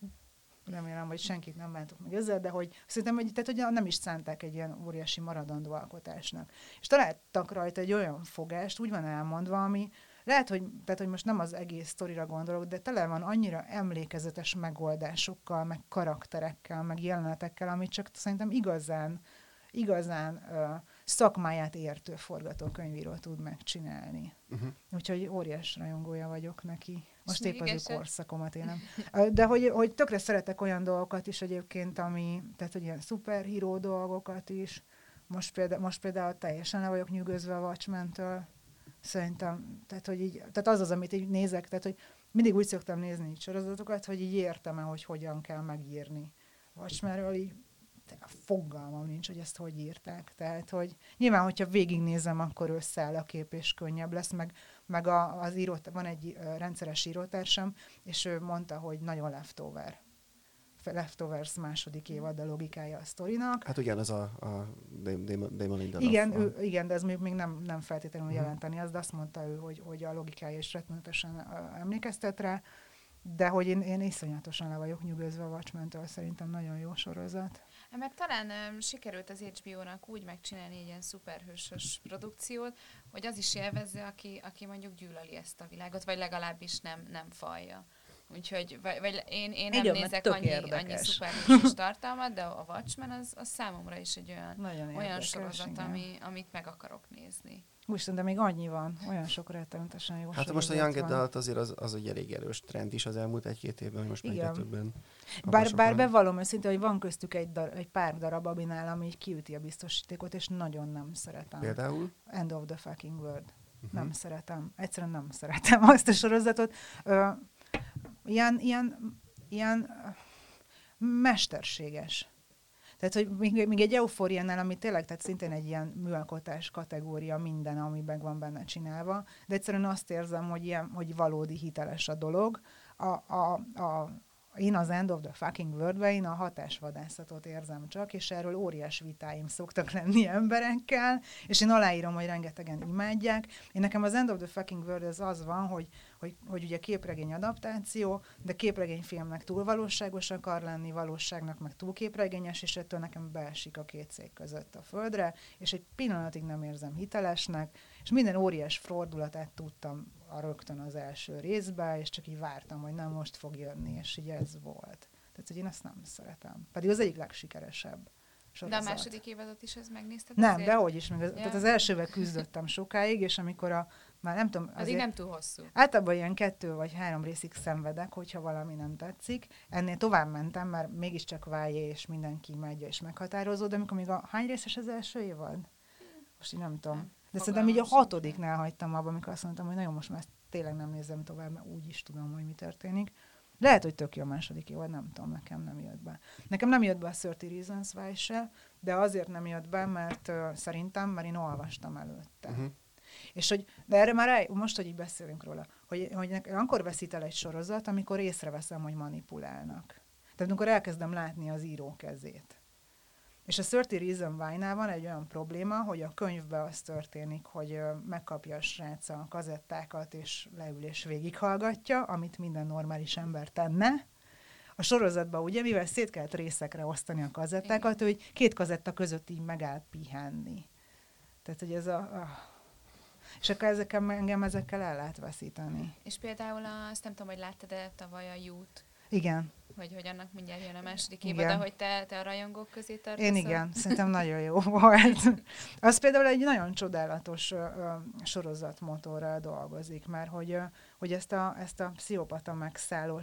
remélem, hogy senkit nem bántok meg ezzel, de hogy szerintem, hogy, tehát, hogy nem is szánták egy ilyen óriási maradandó alkotásnak. És találtak rajta egy olyan fogást, úgy van elmondva, ami lehet, hogy, tehát, hogy most nem az egész sztorira gondolok, de tele van annyira emlékezetes megoldásokkal, meg karakterekkel, meg jelenetekkel, amit csak szerintem igazán, igazán uh, szakmáját értő forgatókönyvíró tud megcsinálni. Uh-huh. Úgyhogy óriás rajongója vagyok neki. Most épp az ő korszakomat élem. De hogy, hogy tökre szeretek olyan dolgokat is egyébként, ami, tehát hogy ilyen szuperhíró dolgokat is. Most például, most például teljesen le vagyok nyűgözve a Watchmen-től. Szerintem, tehát, hogy így, tehát az az, amit így nézek, tehát, hogy mindig úgy szoktam nézni így sorozatokat, hogy így értem hogy hogyan kell megírni. Watchmenről így fogalmam nincs, hogy ezt hogy írták. Tehát, hogy nyilván, hogyha végignézem, akkor összeáll a kép, és könnyebb lesz, meg, meg a, az írót, van egy rendszeres írótársam, és ő mondta, hogy nagyon leftover. Leftovers második évad a logikája a sztorinak. Hát ugyanaz a, a Damon Lindelof. Igen, ő, igen, de ez még, még nem, nem feltétlenül hmm. jelenteni, az, de azt mondta ő, hogy, hogy a logikája is rettenetesen emlékeztet rá, de hogy én, én iszonyatosan le vagyok nyugodva a Watchmen-től, szerintem nagyon jó sorozat. Mert talán um, sikerült az HBO-nak úgy megcsinálni egy ilyen szuperhősös produkciót, hogy az is élvezze, aki, aki mondjuk gyűlöli ezt a világot, vagy legalábbis nem, nem falja. Úgyhogy, vagy, vagy én, én nem Egyébként nézek annyi, annyi szuperhősös tartalmat, de a Watchmen az, az számomra is egy olyan, olyan sorozat, ami, amit meg akarok nézni. Most, de még annyi van, olyan sok rettenetesen jó Hát most a Young Adult azért az, az egy elég erős trend is az elmúlt egy-két évben, hogy most egyre többen. Bár, bár bevallom őszintén, hogy van köztük egy, dar, egy pár darab, ami nálam így kiüti a biztosítékot, és nagyon nem szeretem. Például? End of the fucking world. Uh-huh. Nem szeretem. Egyszerűen nem szeretem azt a sorozatot. Ö, ilyen, ilyen, ilyen mesterséges tehát, hogy még, még egy eufóriánál, ami tényleg, tehát szintén egy ilyen műalkotás kategória minden, ami meg van benne csinálva, de egyszerűen azt érzem, hogy, ilyen, hogy valódi hiteles a dolog. A, a, a, én az End of the Fucking world én a hatásvadászatot érzem csak, és erről óriás vitáim szoktak lenni emberekkel, és én aláírom, hogy rengetegen imádják. Én nekem az End of the Fucking World az az van, hogy, hogy, hogy ugye képregény adaptáció, de képregényfilmnek túl valóságos akar lenni, valóságnak meg túl képregényes, és ettől nekem beesik a két szék között a földre, és egy pillanatig nem érzem hitelesnek, és minden óriás fordulatát tudtam a rögtön az első részbe, és csak így vártam, hogy nem most fog jönni, és így ez volt. Tehát, hogy én ezt nem szeretem. Pedig az egyik legsikeresebb. Sorozat. De a második évadot is ez megnézted? Nem, azért? dehogy is. Meg az, ja. Tehát az elsővel küzdöttem sokáig, és amikor a, már nem tudom... Azért nem túl hosszú. Általában ilyen kettő vagy három részig szenvedek, hogyha valami nem tetszik. Ennél tovább mentem, mert mégiscsak válja, és mindenki imádja, és meghatározó, de amikor még a... Hány részes az első évad? Most így nem tudom. De szerintem így a hatodiknál hagytam abba, amikor azt mondtam, hogy nagyon most már ezt tényleg nem nézem tovább, mert úgy is tudom, hogy mi történik. Lehet, hogy tök jó a második évad, nem tudom, nekem nem jött be. Nekem nem jött be a 30 Reasons Why se, de azért nem jött be, mert uh, szerintem, mert én olvastam előtte. Uh-huh. És hogy, de erre már el, most, hogy így beszélünk róla, hogy, hogy nekem, akkor veszít el egy sorozat, amikor észreveszem, hogy manipulálnak. Tehát amikor elkezdem látni az író kezét. És a 30 Reason Why-nál van egy olyan probléma, hogy a könyvben az történik, hogy megkapja a srác a kazettákat, és leül és végighallgatja, amit minden normális ember tenne. A sorozatban ugye, mivel szét kellett részekre osztani a kazettákat, hogy két kazetta között így megáll pihenni. Tehát, hogy ez a... a és akkor ezekkel, engem ezekkel el lehet veszíteni. És például azt nem tudom, hogy láttad-e tavaly a Jút? Igen hogy, hogy annak mindjárt jön a második évad, de hogy te, te a rajongók közé tartozol. Én igen, szerintem nagyon jó volt. Az például egy nagyon csodálatos uh, sorozatmotorral dolgozik, mert hogy, uh, hogy ezt a, ezt a pszichopata megszálló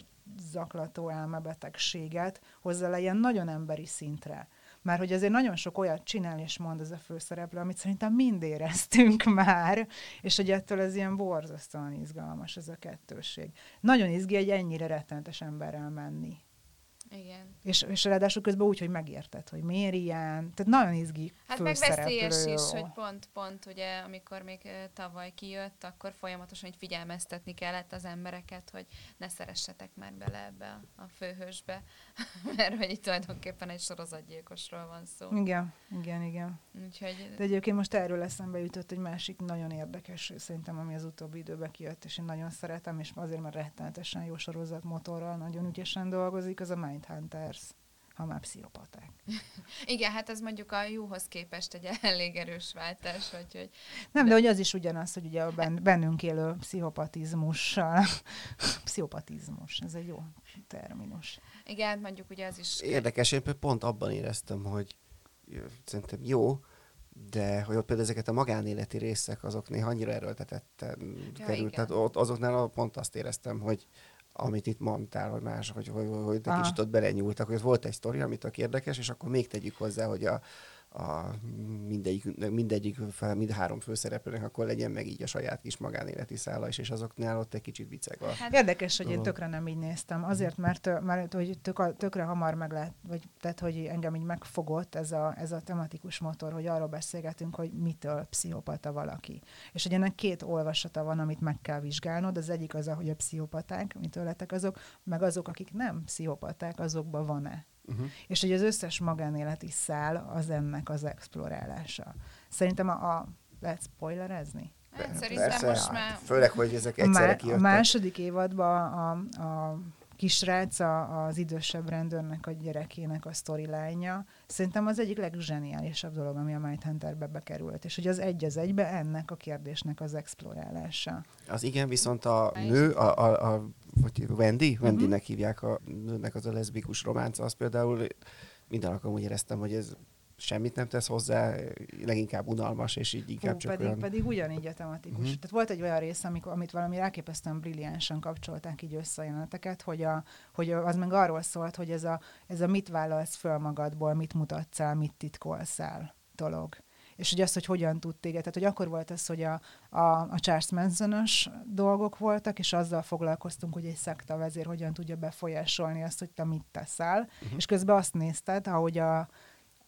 zaklató elmebetegséget hozza le ilyen nagyon emberi szintre. Már hogy azért nagyon sok olyat csinál és mond ez a főszereplő, amit szerintem mind éreztünk már, és hogy ettől ez ilyen borzasztóan izgalmas ez a kettőség. Nagyon izgi egy ennyire rettenetes emberrel menni. Igen. És, és ráadásul közben úgy, hogy megérted, hogy miért ilyen. Tehát nagyon izgi Hát meg veszélyes is, hogy pont, pont ugye, amikor még tavaly kijött, akkor folyamatosan hogy figyelmeztetni kellett az embereket, hogy ne szeressetek már bele ebbe a, a főhősbe, mert hogy itt tulajdonképpen egy sorozatgyilkosról van szó. Igen, igen, igen. Úgyhogy... De egyébként most erről eszembe jutott egy másik nagyon érdekes, szerintem, ami az utóbbi időben kijött, és én nagyon szeretem, és azért, mert rettenetesen jó sorozat motorral nagyon ügyesen dolgozik, az a Mind Mindhunters, ha már pszichopaták. Igen, hát ez mondjuk a jóhoz képest egy elég erős váltás, hogy, hogy Nem, de hogy az is ugyanaz, hogy ugye a bennünk élő pszichopatizmussal, pszichopatizmus, ez egy jó terminus. Igen, hát mondjuk ugye az is... Érdekes, én pont abban éreztem, hogy szerintem jó, de hogy ott például ezeket a magánéleti részek, azok néha annyira erőltetetten ja, került. Tehát ott azoknál pont azt éreztem, hogy amit itt mondtál, hogy más, hogy, hogy, hogy egy kicsit ott belenyúltak, hogy ez volt egy sztori, amit tök érdekes, és akkor még tegyük hozzá, hogy a, a mindegyik, mindegyik mind három főszereplőnek akkor legyen meg így a saját kis magánéleti szála is, és azoknál ott egy kicsit viceg a hát, Érdekes, hogy én tökre nem így néztem. Azért, mert, mert hogy tök, tökre hamar meg lehet, vagy tehát, hogy engem így megfogott ez a, ez a tematikus motor, hogy arról beszélgetünk, hogy mitől pszichopata valaki. És hogy ennek két olvasata van, amit meg kell vizsgálnod. Az egyik az, hogy a pszichopaták, mitől lettek azok, meg azok, akik nem pszichopaták, azokban van-e Uh-huh. És hogy az összes magánéleti szál az ennek az explorálása. Szerintem a, a lehet spoilerezni? Hát, szerintem Persze, most már... Főleg, hogy ezek egyszerre kijöttek. A második évadban a, a kisrác, a, az idősebb rendőrnek a gyerekének a storyline szerintem az egyik legzseniálisabb dolog, ami a Mindhunterbe bekerült. És hogy az egy az egybe ennek a kérdésnek az explorálása. Az igen, viszont a nő, a, a, a vagy Wendy, uh-huh. Wendynek hívják a nőnek az a leszbikus románca, az például minden alkalom úgy éreztem, hogy ez semmit nem tesz hozzá, leginkább unalmas, és így inkább Hú, csak pedig, olyan... pedig ugyanígy a tematikus. Uh-huh. Tehát volt egy olyan rész, amikor, amit valami elképesztően brilliánsan kapcsolták így össze a jeleneteket, hogy, a, hogy az meg arról szólt, hogy ez a, ez a mit vállalsz föl magadból, mit mutatsz el, mit titkolsz el dolog és hogy azt, hogy hogyan tud téged. Tehát, hogy akkor volt az, hogy a, a, a Charles manson dolgok voltak, és azzal foglalkoztunk, hogy egy szekta vezér hogyan tudja befolyásolni azt, hogy te mit teszel, uh-huh. és közben azt nézted, ahogy a,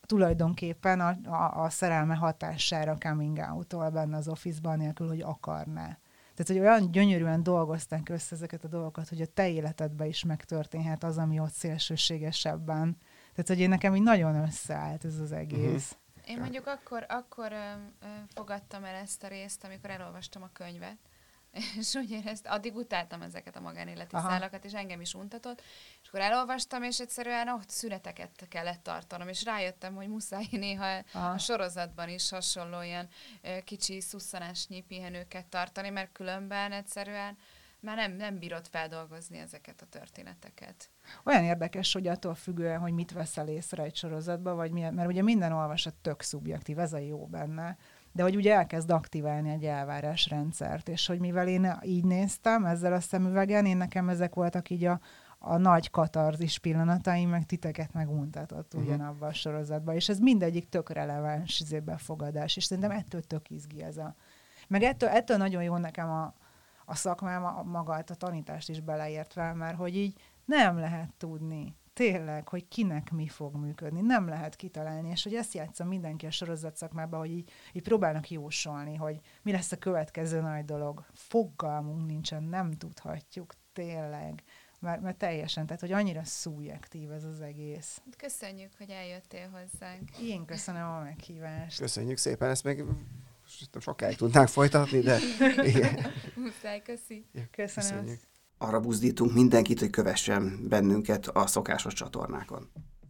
tulajdonképpen a, a, a szerelme hatására coming out benne az office-ban, nélkül, hogy akarná. Tehát, hogy olyan gyönyörűen dolgozták össze ezeket a dolgokat, hogy a te életedben is megtörténhet az, ami ott szélsőségesebben. Tehát, hogy én nekem így nagyon összeállt ez az egész. Uh-huh. Én mondjuk akkor, akkor ö, ö, fogadtam el ezt a részt, amikor elolvastam a könyvet, és úgy éreztem, addig utáltam ezeket a magánéleti Aha. szálakat, és engem is untatott, és akkor elolvastam, és egyszerűen ott szüneteket kellett tartanom, és rájöttem, hogy muszáj néha Aha. a sorozatban is hasonló ilyen kicsi szusszanásnyi pihenőket tartani, mert különben egyszerűen már nem, nem bírod feldolgozni ezeket a történeteket. Olyan érdekes, hogy attól függően, hogy mit veszel észre egy sorozatban, vagy milyen, mert ugye minden olvasat tök szubjektív, ez a jó benne, de hogy ugye elkezd aktiválni egy elvárásrendszert, és hogy mivel én így néztem ezzel a szemüvegen, én nekem ezek voltak így a, a nagy katarzis pillanataim, meg titeket meguntatott uh-huh. ugyanabban a sorozatban, és ez mindegyik tök releváns izé, befogadás, és szerintem ettől tök izgi ez a... Meg ettől, ettől nagyon jó nekem a, a szakmám, a, magát, a tanítást is beleértve, mert hogy így nem lehet tudni, tényleg, hogy kinek mi fog működni. Nem lehet kitalálni, és hogy ezt játszom mindenki a sorozat szakmában, hogy így, így próbálnak jósolni, hogy mi lesz a következő nagy dolog. Fogalmunk nincsen, nem tudhatjuk, tényleg. Mert, mert teljesen, tehát hogy annyira szubjektív ez az egész. Köszönjük, hogy eljöttél hozzánk. Én köszönöm a meghívást. Köszönjük szépen, ezt még sokáig tudnánk folytatni, de igen. Muszáj, köszi. Köszönöm. Arra buzdítunk mindenkit, hogy kövessen bennünket a szokásos csatornákon.